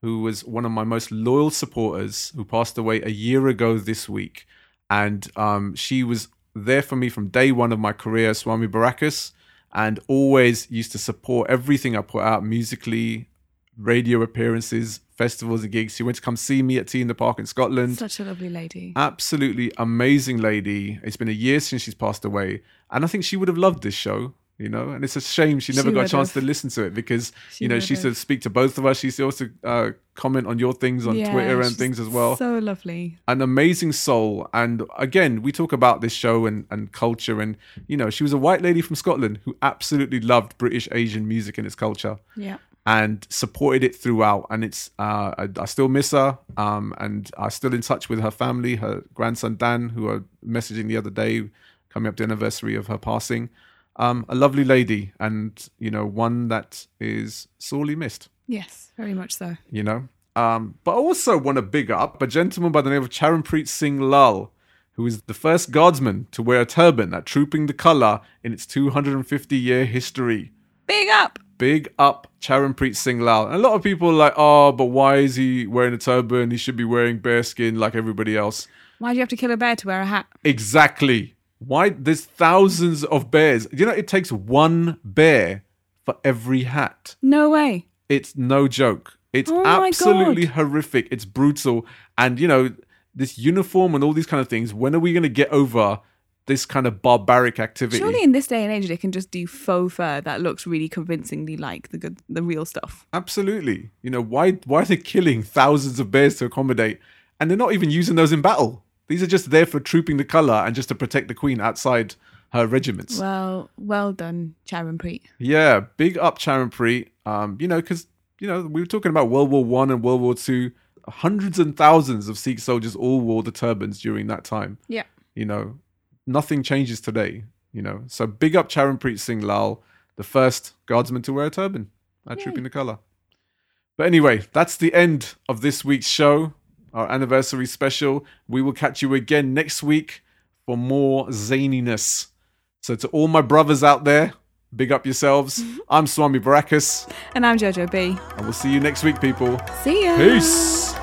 who was one of my most loyal supporters, who passed away a year ago this week. And um, she was there for me from day one of my career, Swami Barakas, and always used to support everything I put out musically, radio appearances, festivals and gigs. She went to come see me at T in the Park in Scotland. Such a lovely lady. Absolutely amazing lady. It's been a year since she's passed away. And I think she would have loved this show, you know, and it's a shame she never She got a chance to listen to it because, She you know, she used to speak to both of us. She used to also uh, comment on your things on Yeah, Twitter and things as well So lovely. an amazing soul. And again, we talk about this show and, and culture. And, you know, she was a white lady from Scotland who absolutely loved British Asian music and its culture Yeah. And supported it throughout. And it's, uh, I, I still miss her. Um, and I'm still in touch with her family, her grandson Dan, who are messaging the other day, coming up to the anniversary of her passing. Um, a lovely lady and, you know, one that is sorely missed Yes, very much so. you know. Um, but I also want to big up a gentleman by the name of Charanpreet Singh Lall, who is the first guardsman to wear a turban at Trooping the Colour in its 250 year history. Big up. Big up Charanpreet Singh Lall. And a lot of people are like, oh, but why is he wearing a turban? He should be wearing bearskin like everybody else. Why do you have to kill a bear to wear a hat? Exactly. Why? There's thousands of bears. You know, it takes one bear for every hat. No way. It's no joke. It's Oh absolutely horrific. It's brutal. And, you know, this uniform and all these kind of things, when are we going to get over this kind of barbaric activity? Surely in this day and age they can just do faux fur that looks really convincingly like the good the real stuff. Absolutely. You know, why, why are they killing thousands of bears to accommodate? And they're not even using those in battle. These are just there for trooping the colour and just to protect the queen outside her regiments. Well, well done, Charanpreet. Yeah, big up Charanpreet. Um, you know, because you know we were talking about World War One and World War Two. Hundreds and thousands of Sikh soldiers all wore the turbans during that time. Yeah. You know, nothing changes today. You know, so big up Charanpreet Singh Lall, the first guardsman to wear a turban at Trooping the Colour. But anyway, that's the end of this week's show, our anniversary special. We will catch you again next week for more zaniness. So to all my brothers out there, big up yourselves. Mm-hmm. I'm Swami Barakas, And I'm Jojo B. and we'll see you next week, people. See ya. Peace.